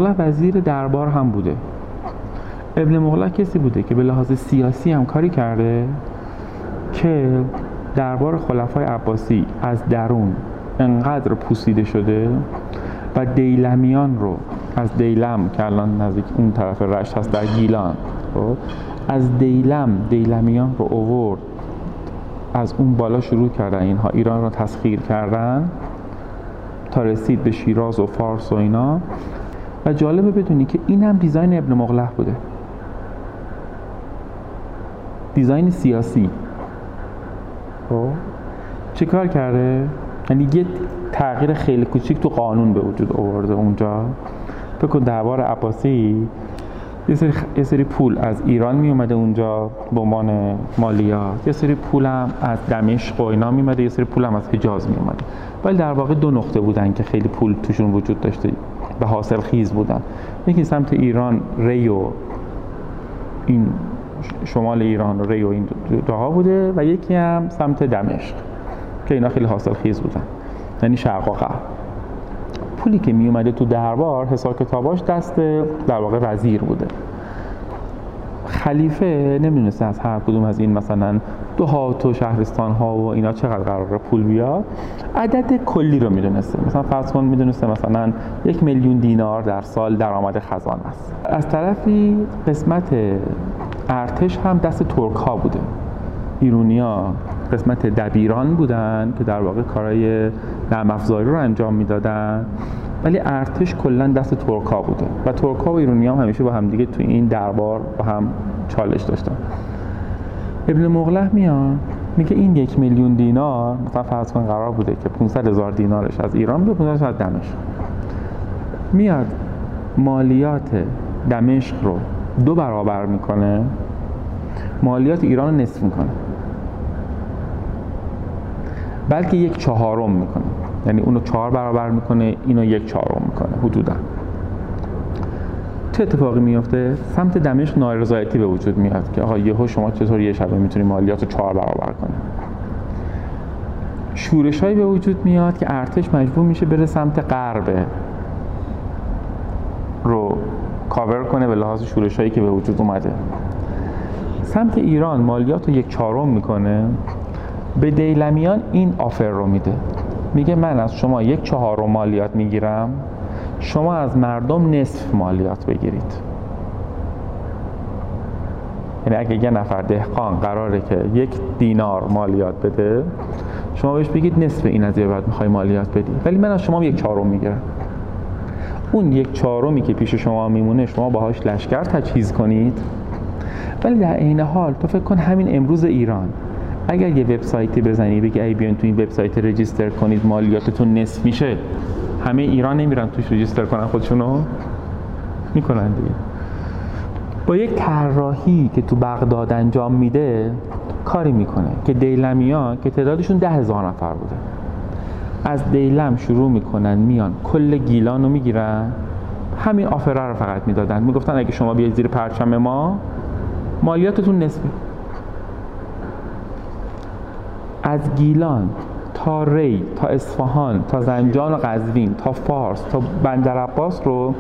مغلق وزیر دربار هم بوده. ابن مغلق کسی بوده که به لحاظ سیاسی هم کاری کرده که دربار خلفای عباسی از درون انقدر پوسیده شده و دیلمیان رو از دیلم که الان نزدیک اون طرف رشت هست در گیلان خب؟ از دیلم دیلمیان رو اوورد. از اون بالا شروع کردن اینها. ایران رو تسخیر کردن تا رسید به شیراز و فارس و اینا. و جالبه بدونی که این هم دیزاین ابن مغلق بوده. دیزاین سیاسی. خب. چه کار کرده؟ یعنی یه تغییر خیلی کوچیک تو قانون به وجود آورده اونجا. بکن دربار عباسی یه سری, یه سری پول از ایران می اومده اونجا به عنوان مالیات. یه سری پول هم از دمشق و اینا می اومده یه سری پول هم از حجاز می اومده. ولی در واقع دو نقطه بودن که خیلی پول توشون وجود داشته. به حاصل خیز بودن. یکی سمت ایران ری و این شمال ایران ری و این دوها بوده و یکی هم سمت دمشق که اینا خیلی حاصل خیز بودن. یعنی شرق و غرب پولی که می اومده تو دربار حساب کتاباش دست در واقع وزیر بوده. خلیفه نمی‌دونسته از هر کدوم از این مثلا دهات و شهرستان ها و اینا چقدر قرار پول بیاد؟ عدد کلی رو می‌دونسته. مثلا فرض کن می‌دونسته مثلا یک میلیون دینار در سال درآمد خزانه است. از طرفی قسمت ارتش هم دست ترک ها بوده. ایرونیا قسمت دبیران بودن که در واقع کارهای نرم افزاری رو انجام می‌دادن. ولی ارتش کلا دست ترکا بوده. و ترکا و ایرانی هم همیشه با هم دیگه تو این دربار با هم چالش داشتن. ابن مغلق میاد. میگه این یک میلیون دینار مثلا فرض کن قرار بوده که 500 هزار دینارش از ایران به 500 از دمشق. میاد مالیات دمشق رو دو برابر می‌کنه. مالیات ایران رو نصف می‌کنه. بلکه یک چهارم می‌کنه. یعنی اونو چهار برابر می‌کنه اینو یک چهارم می‌کنه حدودا. چه اتفاقی میفته سمت دمشق نارضایتی به وجود میاد که آقا یهو شما چطور یه شبه می‌تونی مالیات رو چهار برابر کنه شورش هایی به وجود میاد که ارتش مجبور میشه بره سمت غرب رو کاور کنه به لحاظ شورش هایی که به وجود اومده. سمت ایران مالیات رو یک چهارم می‌کنه. به دیلمیان این آفر رو میده. میگه من از شما یک چهارم مالیات می‌گیرم. شما از مردم نصف مالیات بگیرید. یعنی اگه یه نفر دهقان قراره که یک دینار مالیات بده شما بهش بگید نصف این از بعد می‌خوای مالیات بدی. ولی من از شما یک چهارم می‌گیرم. اون یک چهارمی که پیش شما میمونه شما باهاش لشکر تجهیز کنید. ولی در عین حال تو فکر کن همین امروز ایران. اگر یه وبسایتی بزنی بگی ای بیان تو این وبسایت رجیستر کنید مالیاتتون نصف میشه. همه ایران نمیرن توش رجیستر کنن خودشونو؟ می‌کنن دیگه. با یک طراحی که تو بغداد انجام میده کاری می‌کنه که دیلمیا که تعدادشون ده هزار نفر بوده. از دیلم شروع می‌کنن میان کل گیلان رو می‌گیرن. همین آفره رو فقط می‌دادن. می‌گفتن اگه شما بیاید زیر پرچم ما مالیاتتون نصفی از گیلان تا ری تا اصفهان تا زنجان و قزوین تا فارس تا بندر عباس رو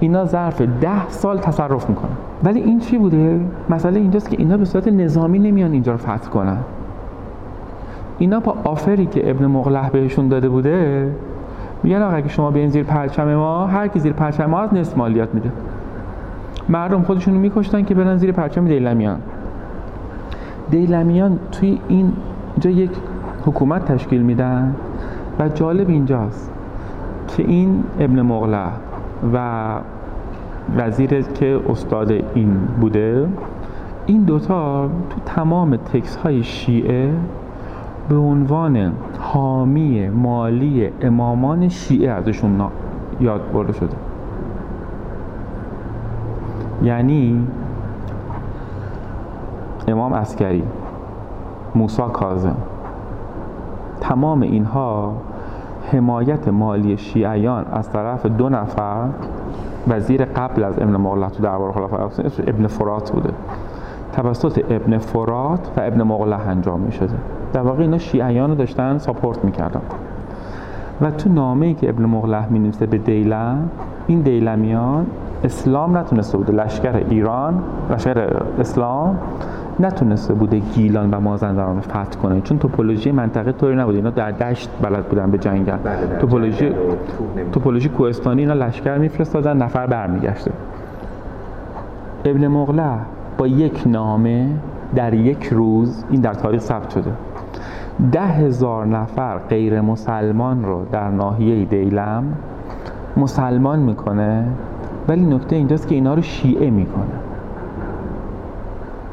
اینا ظرف ده سال تصرف می‌کنن. ولی این چی بوده؟ مسئله اینجاست که اینا به صورت نظامی نمیان اینجا رو فتح کنن. اینا با آفری که ابن مغلح بهشون داده بوده میگن آقا اگه شما بیاین زیر پرچم ما هر کی زیر پرچم ما از نصف مالیات میده. مردم خودشون میکشتن که برن زیر پرچم دیلمیان. دیلمیان توی این اینجا یک حکومت تشکیل میدن؟ و جالب اینجاست که این ابن مغله و وزیر که استاد این بوده این دوتا تو تمام تکس های شیعه به عنوان حامی مالی امامان شیعه ازشون یاد برده شده. یعنی امام اسکری موسا کازم تمام اینها حمایت مالی شیعیان از طرف دو نفر وزیر قبل از ابن مغلق تو دربار خلفای ابن فرات بوده. توسط ابن فرات و ابن مغلق انجام می شده در واقع اینا شیعیان رو داشتن ساپورت می‌کردن. و تو نامه ای که ابن مغلق می نویسه به دیلم این دیلمیان اسلام نتونسته بوده. لشکر ایران لشکر اسلام نتونسته بوده گیلان و مازندران رو فتح کنه. چون توپولوژی منطقه طوری نبوده. اینا در دشت بلد بودن به جنگل بله، توپولوژی توپولوژی کوهستانی اینا لشکر میفرستادن نفر برمیگشته. ابن مغله با یک نامه در یک روز این در تاریخ ثبت شده. ده هزار نفر غیر مسلمان رو در ناحیه دیلم مسلمان می‌کنه ولی نکته اینجاست که اینا رو شیعه می‌کنه.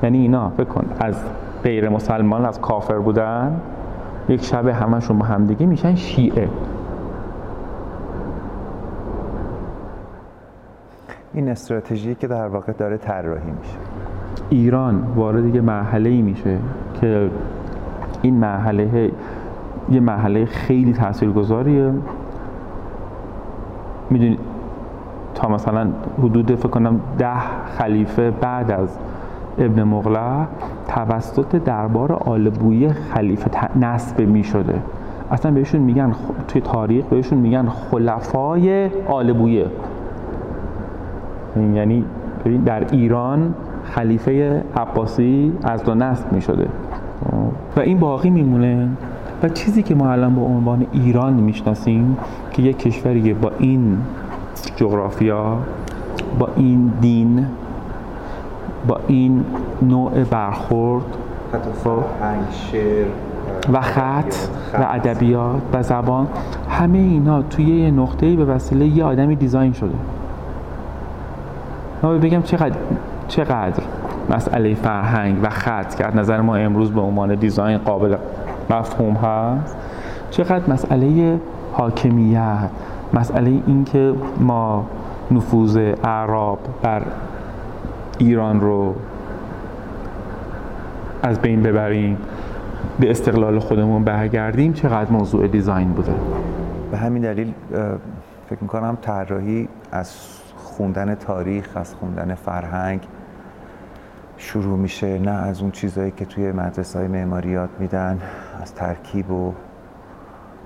یعنی اینا فکر کن از غیر مسلمان از کافر بودن یک شب همشون با همدیگه میشن شیعه. این استراتژی که در واقع داره طراحی میشه. ایران وارد یه مرحله ای میشه که این مرحله یه مرحله خیلی تاثیرگذاریه. می‌دونید تا مثلا حدود فکر کنم ده خلیفه بعد از ابن مغله توسط دربار آلبویه خلیفه ت- نصب می شده اصلا بهشون میگن خ- توی تاریخ بهشون میگن خلفای آلبویه یعنی ببین در ایران خلیفه عباسی از دو نصب می شده و این باقی میمونه. و چیزی که ما الان به عنوان ایران می‌شناسیم که یک کشوری با این جغرافیا با این دین با این نوع برخورد شعر و خط. و ادبیات و زبان همه اینا توی یه نقطه‌ای به وسیله یه آدمی دیزاین شده. ما بگم چقدر چقدر مسئله فرهنگ و خط که از نظر ما امروز به عنوان دیزاین قابل مفهوم هست چقدر مسئله حاکمیت مسئله اینکه ما نفوذ اعراب بر ایران رو از بین ببریم به استقلال خودمون برگردیم چقدر موضوع دیزاین بوده؟ به همین دلیل فکر می‌کنم طراحی از خوندن تاریخ از خوندن فرهنگ شروع میشه نه از اون چیزهایی که توی مدرسه های معماری یاد میدن از ترکیب و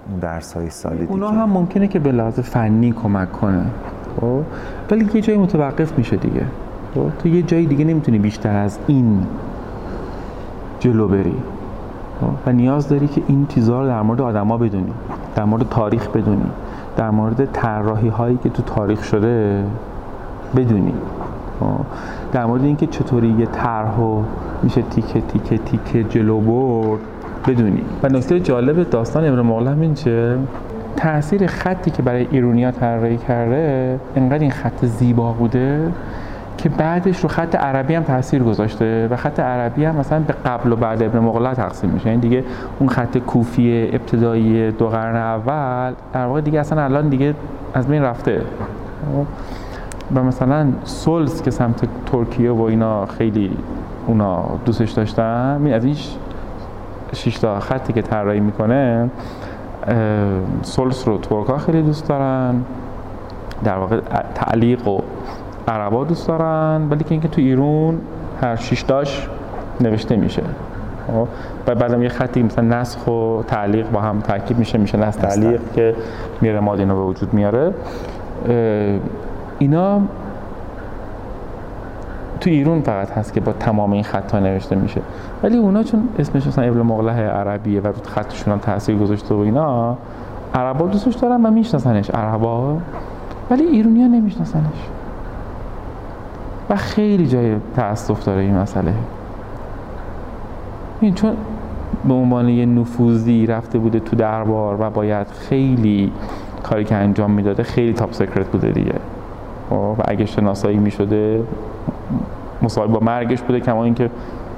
اون درس های سال دیگه. اونا هم ممکنه که به لحاظ فنی کمک کنه خب؟ ولی یه جایی متوقف میشه دیگه. خب تو یه جایی دیگه نمی‌تونی بیشتر از این جلو بری خب؟ و نیاز داری که این چیزها رو در مورد آدما بدونی در مورد تاریخ بدونی در مورد طراحی هایی که تو تاریخ شده بدونی خب؟ در مورد اینکه چطوری یه طرح میشه تیکه تیکه تیکه جلو برد بدونی و نکته جالب داستان ابن مغل همین چه تاثیر خطی که برای ایرونیا طراحی کرده انقدر این خط زیبا بوده که بعدش رو خط عربی هم تاثیر گذاشته و خط عربی هم مثلا به قبل و بعد ابن مغله تقسیم میشه. یعنی دیگه اون خط کوفی ابتدایی دو قرن اول در واقع دیگه اصلا الان دیگه از بین رفته. و مثلا سولز که سمت ترکیه و اینا خیلی اونا دوستش داشتن این از این شش خطی که طراحی می‌کنه سولز رو ترکا خیلی دوست دارن. در واقع تعلیق و عربا دوست دارن ولی که اینکه تو ایران هر شش تاش نوشته میشه. خب؟ و بعدم یه خطی مثلا نسخ و تعلیق با هم ترکیب میشه میشه نسخ تعلیق. که میره ماد اینو به وجود میاره. اینا تو ایران فقط هست که با تمام این خطا نوشته میشه. ولی اونا چون اسمش مثلا ابن مغله عربیه و خطشون هم تاثیر گذاشته و اینا عربا دوستش دارن و میشناسنش عربا. ولی ایرونی ها نمیشناسنش. و خیلی جای تاسف داره این مسئله. این چون به عنوان یه نفوذی رفته بوده تو دربار و باید خیلی کاری که انجام می‌داده خیلی تاپ سکرت بوده دیگه. و اگه شناسایی می‌شده مصاحبه با مرگش بوده کما اینکه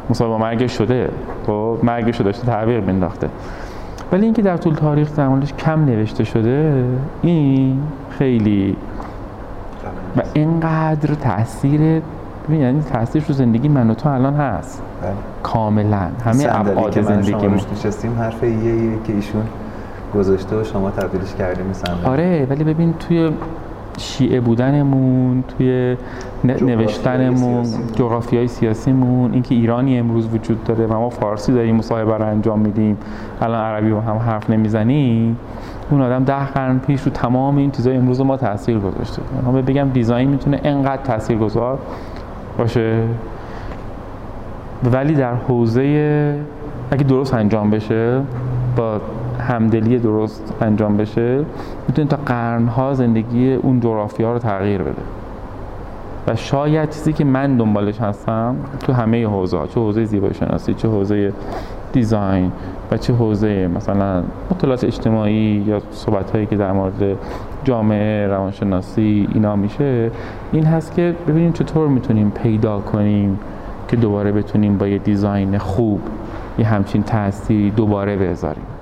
مصاحبه با مرگش شده. و مرگش رو داشته تعویق مینداخته ولی اینکه در طول تاریخ در کم نوشته شده این خیلی و اینقدر تاثیر یعنی تاثیرش رو زندگی من و تو الان هست. بله. کاملا. همه ابعاد زندگی ما نشستیم حرف یه یه که ایشون گذاشته و شما تبدیلش کردیم صندلی. آره ولی ببین توی شیعه بودنمون توی نوشتنمون جغرافیای سیاسیمون اینکه ایرانی امروز وجود داره و ما فارسی داریم مصاحبه رو انجام میدیم الان عربی با هم حرف نمی‌زنیم. اون آدم ده قرن پیش رو تمام این چیزای امروز ما تاثیر گذاشته. من بگم دیزاین می‌تونه انقدر تاثیرگذار باشه ولی در حوزه اگه درست انجام بشه با همدلی درست انجام بشه می‌تونه تا قرنها زندگی اون جغرافیا رو تغییر بده. و شاید چیزی که من دنبالش هستم تو همه حوزه چه حوزه زیبایی شناسی چه حوزه دیزاین و چه حوزه مثلا مطالعات اجتماعی یا صحبت هایی که در مورد جامعه روانشناسی اینا میشه این هست که ببینیم چطور می‌تونیم پیدا کنیم که دوباره بتونیم با یه دیزاین خوب یه همچین تأثیری دوباره بذاریم.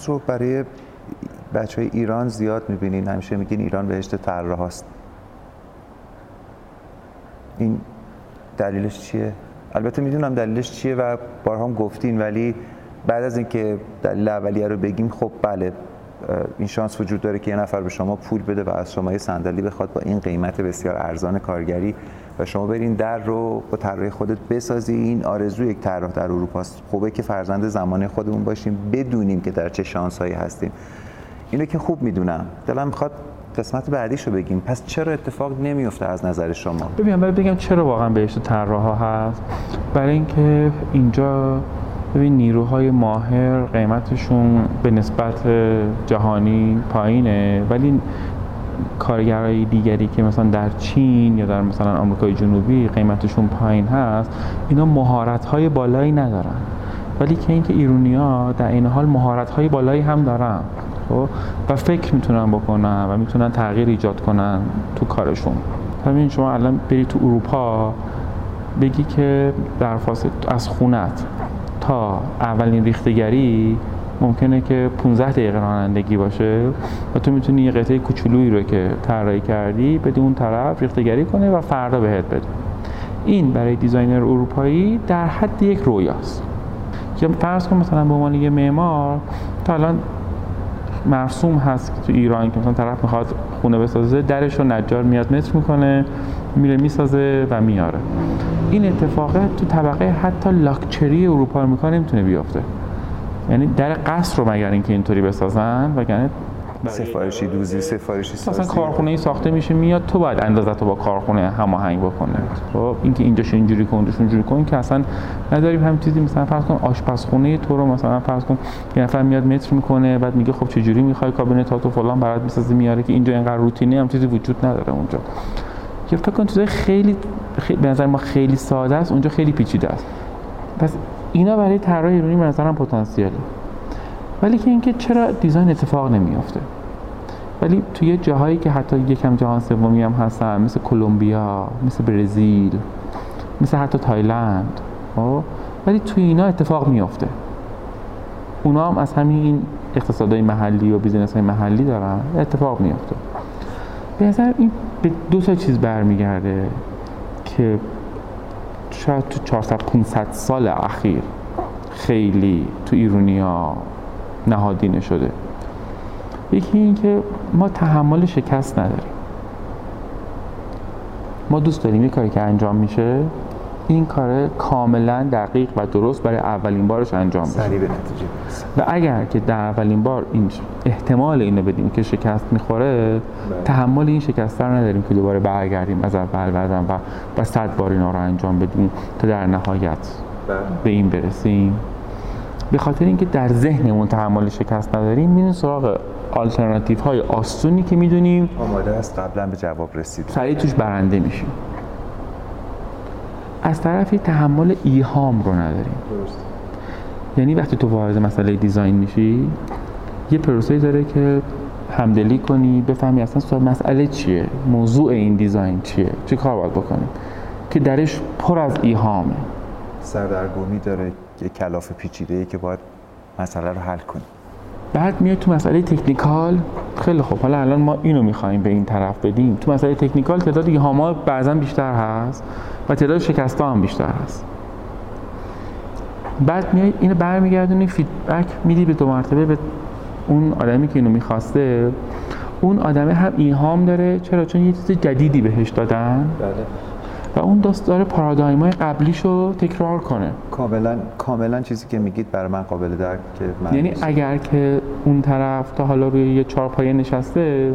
شانس رو برای بچه های ایران زیاد می‌بینین همیشه میگین ایران بهشت طراح هاست این دلیلش چیه؟ البته می‌دونم دلیلش چیه و بارها هم گفتین ولی بعد از اینکه دلیل اولیه رو بگیم خب بله این شانس وجود داره که یه نفر به شما پول بده و از شما یه صندلی بخواد با این قیمت بسیار ارزان کارگری و شما برین در رو با طراح خودت بسازی. این آرزو یک طراح در اروپا است. خوبه که فرزند زمان خودمون باشیم بدونیم که در چه شانسهایی هستیم. اینو که خوب می‌دونم. دلم می‌خواد قسمت بعدیشو بگیم. پس چرا اتفاق نمیفته از نظر شما؟ ببینم برای بگم چرا واقعا بهش طراح ها هست. برای اینکه اینجا ببین نیروهای ماهر قیمتشون به نسبت جهانی پایینه. ولی کارگرای دیگری که مثلا در چین یا در مثلا آمریکای جنوبی قیمتشون پایین هست اینا مهارت های بالایی ندارن ولی که اینکه ایرونیا در این حال مهارت های بالایی هم دارن خب؟ و فکر می‌تونن بکنن و می‌تونن تغییر ایجاد کنن تو کارشون همین شما الان بری تو اروپا بگی که در فاصله از خونت تا اولین ریختگری ممکنه که 15 دقیقه رانندگی باشه و تو می‌تونی یه قطعه کوچولویی رو که طراحی کردی بدی اون طرف ریختگری کنه و فردا بهت بده این برای دیزاینر اروپایی در حد یک رویاست. که فرض کن مثلا به عنوان یه معمار تا الان مرسوم هست تو ایران که مثلا طرف می‌خواد خونه بسازه درش رو نجار میاد متر می‌کنه میره می‌سازه و میاره. این اتفاقه تو طبقه حتی لاکچری اروپا می‌کنه نمی‌تونه بیافته یعنی در قصر رو مگر اینکه اینطوری بسازن؟ وگرنه سفارشی دوزی سفارشی سازی مثلا کارخونه ای ساخته میشه میاد تو باید اندازه تو با کارخونه هماهنگ بکنه. خب اینکه اینجاش اینجوری کن اونجاش اینجوری کن که اصلا نداریم هم چیزی. مثلا فرض کن آشپزخونه تو رو مثلا فرض کن یه نفر میاد متر می‌کنه بعد میگه خب چه جوری می‌خوای کابینت تو فلان برات می‌سازی میاره که اینجا اینقدر روتینی هم چیزی وجود نداره اونجا. که فکر کن چیزای خیلی, خیلی به نظر ما خیلی ساده است اونجا خیلی پیچیده است. پس اینا برای طراح ایرانی به نظرم ولی که اینکه چرا دیزاین اتفاق نمیافته. ولی توی جاهایی که حتی یکم جهان سومی هم هستن مثل کلمبیا مثل برزیل مثل حتی تایلند خب؟ ولی توی اینا اتفاق میافته. اونا هم از همین اقتصادهای محلی و business های محلی دارن. اتفاق میافته. به نظر این به دو تا چیز برمیگرده که شاید تو 400 500 سال اخیر خیلی تو ایرونیا نهادینه شده. یکی این که ما تحمل شکست نداریم. ما دوست داریم یه کاری که انجام میشه این کار کاملا دقیق و درست برای اولین بارش انجام بشه و اگر که در اولین بار این احتمال اینو بدیم که شکست می‌خوره بله. تحمل این شکست رو نداریم که دوباره برگردیم از اول بردم و و صد بار اینا رو انجام بدیم تا در نهایت بله. به این برسیم. به خاطر اینکه در ذهنمون تحمل شکست نداریم میریم سراغ آلترناتیو های آسونی که می‌دونیم. آماده است قبلا به جواب رسید سریع توش برنده میشیم. از طرفی تحمل ایهام رو نداریم. یعنی وقتی تو وارد مسئله دیزاین میشی یه پروسه داره که همدلی کنی بفهمی اصلا سوال مسئله چیه موضوع این دیزاین چیه چه کار باید بکنیم. که درش پر از ایهامه. سردرگمی داره یه کلاف پیچیده ای که باید مسئله رو حل کنیم. بعد میاد تو مسئله تکنیکال خیلی خوب حالا الان ما اینو می‌خوایم به این طرف بدیم. تو مسئله تکنیکال تعداد ایهاما بعضا بیشتر هست. و تعداد شکست هم بیشتر هست. بعد میای اینو برمیگردونی فیدبک میدی به دو مرتبه به اون آدمی که اینو می‌خواسته. اون آدمه هم ایهام داره چرا؟ چون یه چیز جدیدی بهش دادن. بله. و اون داست داره پارادایمای قبلیشو تکرار کنه. کاملا کاملا چیزی که میگید برای من قابل درک که من یعنی اگر که اون طرف تا حالا روی یه چهارپایه نشسته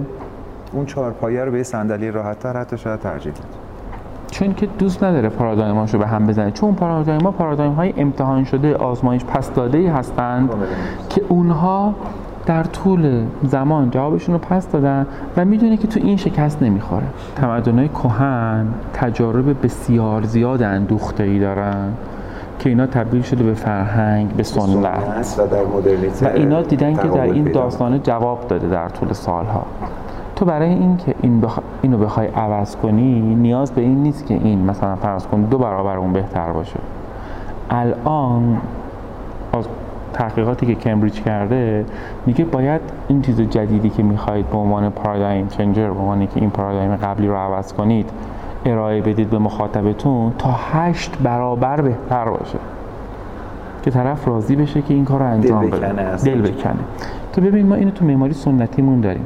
اون چهار پایه رو به یه صندلی راحت تر حتی شاید ترجیح بده چون که دوست نداره پارادایماشو به هم بزنه. چون پارادایما پارادایم های امتحان شده آزمایش پس داده ای هستند. که اونها در طول زمان جوابشون رو پس دادن و می‌دونه که تو این شکست نمی‌خوره. تمدنهای کهن تجارب بسیار زیاد اندوخته ای دارن که اینا تبدیل شده به فرهنگ به سنت. و در و اینا دیدن که در این پیدا داستانه جواب داده در طول سالها. تو برای اینکه این بخ... اینو بخوای عوض کنی نیاز به این نیست که این مثلا فرض کن دو برابر اون بهتر باشه. الان از تحقیقاتی که کمبریج کرده میگه باید این چیز جدیدی که می‌خواهید به عنوان پارادایم چنجر به عنوان که این پارادایم قبلی رو عوض کنید ارائه بدید به مخاطبتون تا هشت برابر بهتر باشه. که طرف راضی بشه که این کار رو انجام دل بده. بکنه اصلا. دل بکنه. تو ببین ما اینو تو معماری سنتیمون داریم.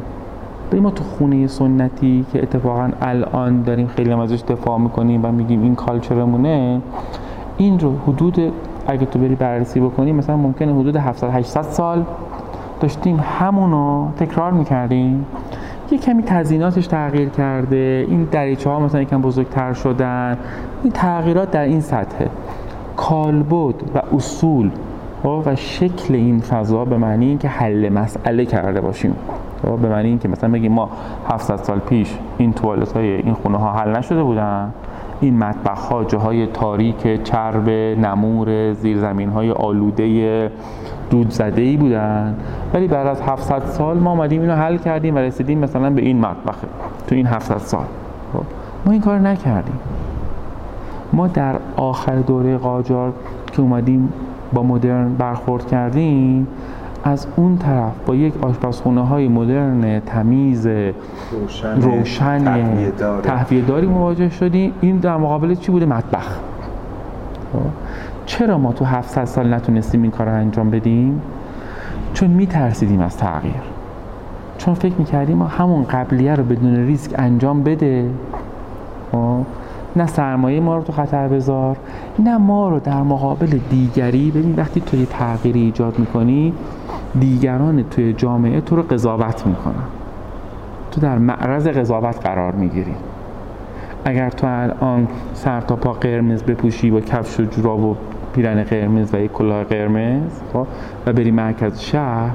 ما تو خونه سنتی که اتفاقا الان داریم خیلی هم ازش دفاع می‌کنیم و میگیم این کالچرمونه این رو حدود اگه تو بری بررسی بکنی مثلا ممکنه حدود 700 800 سال داشتیم همونو تکرار می‌کردیم. یه کمی تزییناتش تغییر کرده این دریچه ها مثلا یکم بزرگتر شدن این تغییرات در این سطحه کالبد و اصول و شکل این فضا به معنی اینکه حل مسئله کرده باشیم. به معنی اینکه مثلا بگیم ما 700 سال پیش این توالت های این خونه ها حل نشده بودن. این مطبخ ها جاهای تاریک چرب نمور زیرزمین های آلوده دود زده ای بودن. ولی بعد از 700 سال ما آمدیم اینو حل کردیم و رسیدیم مثلا به این مطبخه تو این 700 سال. خب، ما این کار نکردیم. ما در آخر دوره قاجار که اومدیم با مدرن برخورد کردیم از اون طرف با یک آشپزخونه های مدرن تمیز روشن روشن. تهویه داری مواجه شدیم. این در مقابل چی بوده؟ مطبخ. خب. چرا ما تو 700 سال نتونستیم این کار رو انجام بدیم؟ چون میترسیدیم از تغییر. چون فکر می‌کردیم ما همون قبلیه رو بدون ریسک انجام بده. خب. نه سرمایه ما رو تو خطر بذار نه ما رو در مقابل دیگری. ببین وقتی تو یه تغییری ایجاد می‌کنی دیگران توی جامعه تو رو قضاوت می‌کنن. تو در معرض قضاوت قرار می‌گیری. اگر تو الان سر تا پا قرمز بپوشی با کفش و جوراب و پیرن قرمز و یک کلاه قرمز خب، و بری مرکز شهر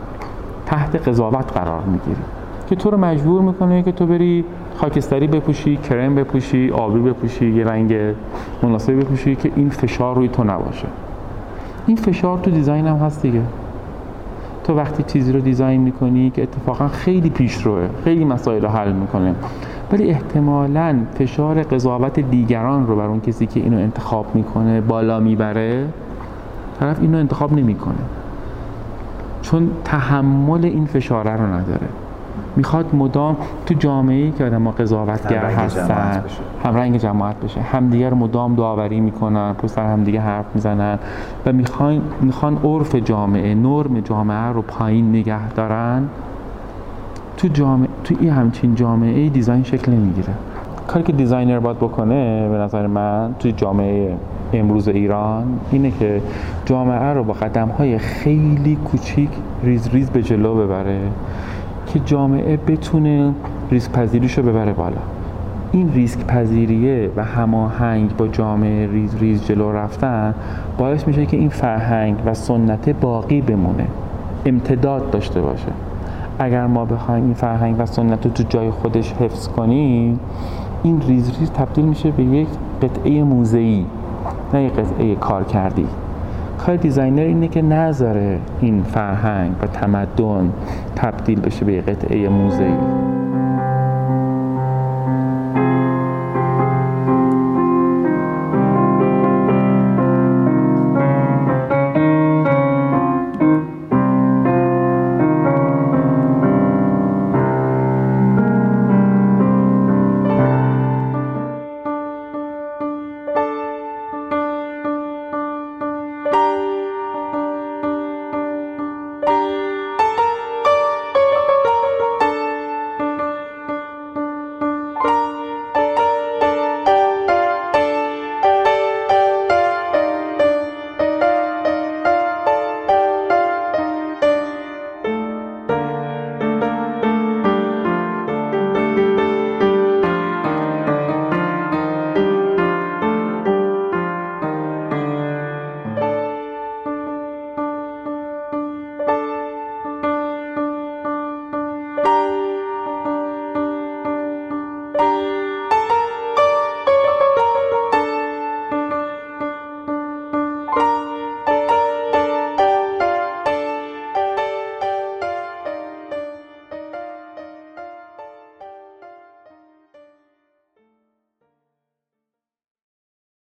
تحت قضاوت قرار می‌گیری. که تو رو مجبور می‌کنه که تو بری خاکستری بپوشی کرم بپوشی آبی بپوشی یه رنگ مناسبی بپوشی که این فشار روی تو نباشه. این فشار تو دیزاین هم هست دیگه. تو وقتی چیزی رو دیزاین می‌کنی که اتفاقا خیلی پیشروه خیلی مسائل رو حل می‌کنه. ولی احتمالا فشار قضاوت دیگران رو بر اون کسی که اینو انتخاب می‌کنه بالا می‌بره طرف اینو انتخاب نمی‌کنه. چون تحمل این فشاره رو نداره. می‌خواد مدام تو جامعه ای که آدم قضاوتگر هستن بشه. همرنگ جماعت بشه. همدیگه رو مدام داوری می‌کنن پشت سر همدیگه حرف می‌زنن و می‌خوان می‌خوان عرف جامعه نرم جامعه رو پایین نگه دارن. تو جامعه تو این همچین جامعه ای design شکل نمی‌گیره. کاری که designer باید بکنه به نظر من توی جامعه امروز ایران اینه که جامعه رو با قدم های خیلی کوچیک ریز ریز به جلو ببره. که جامعه بتونه ریسک پذیریش رو ببره بالا. این ریسک پذیریه و هماهنگ با جامعه ریز ریز جلو رفتن باعث میشه که این فرهنگ و سنت باقی بمونه. امتداد داشته باشه. اگر ما بخوایم این فرهنگ و سنت رو تو جای خودش حفظ کنیم این ریز ریز تبدیل میشه به یک قطعه موزه‌ای نه یک قطعه کار کردی کار designer اینه که نذاره این فرهنگ و تمدن تبدیل بشه به قطعه موزه‌ای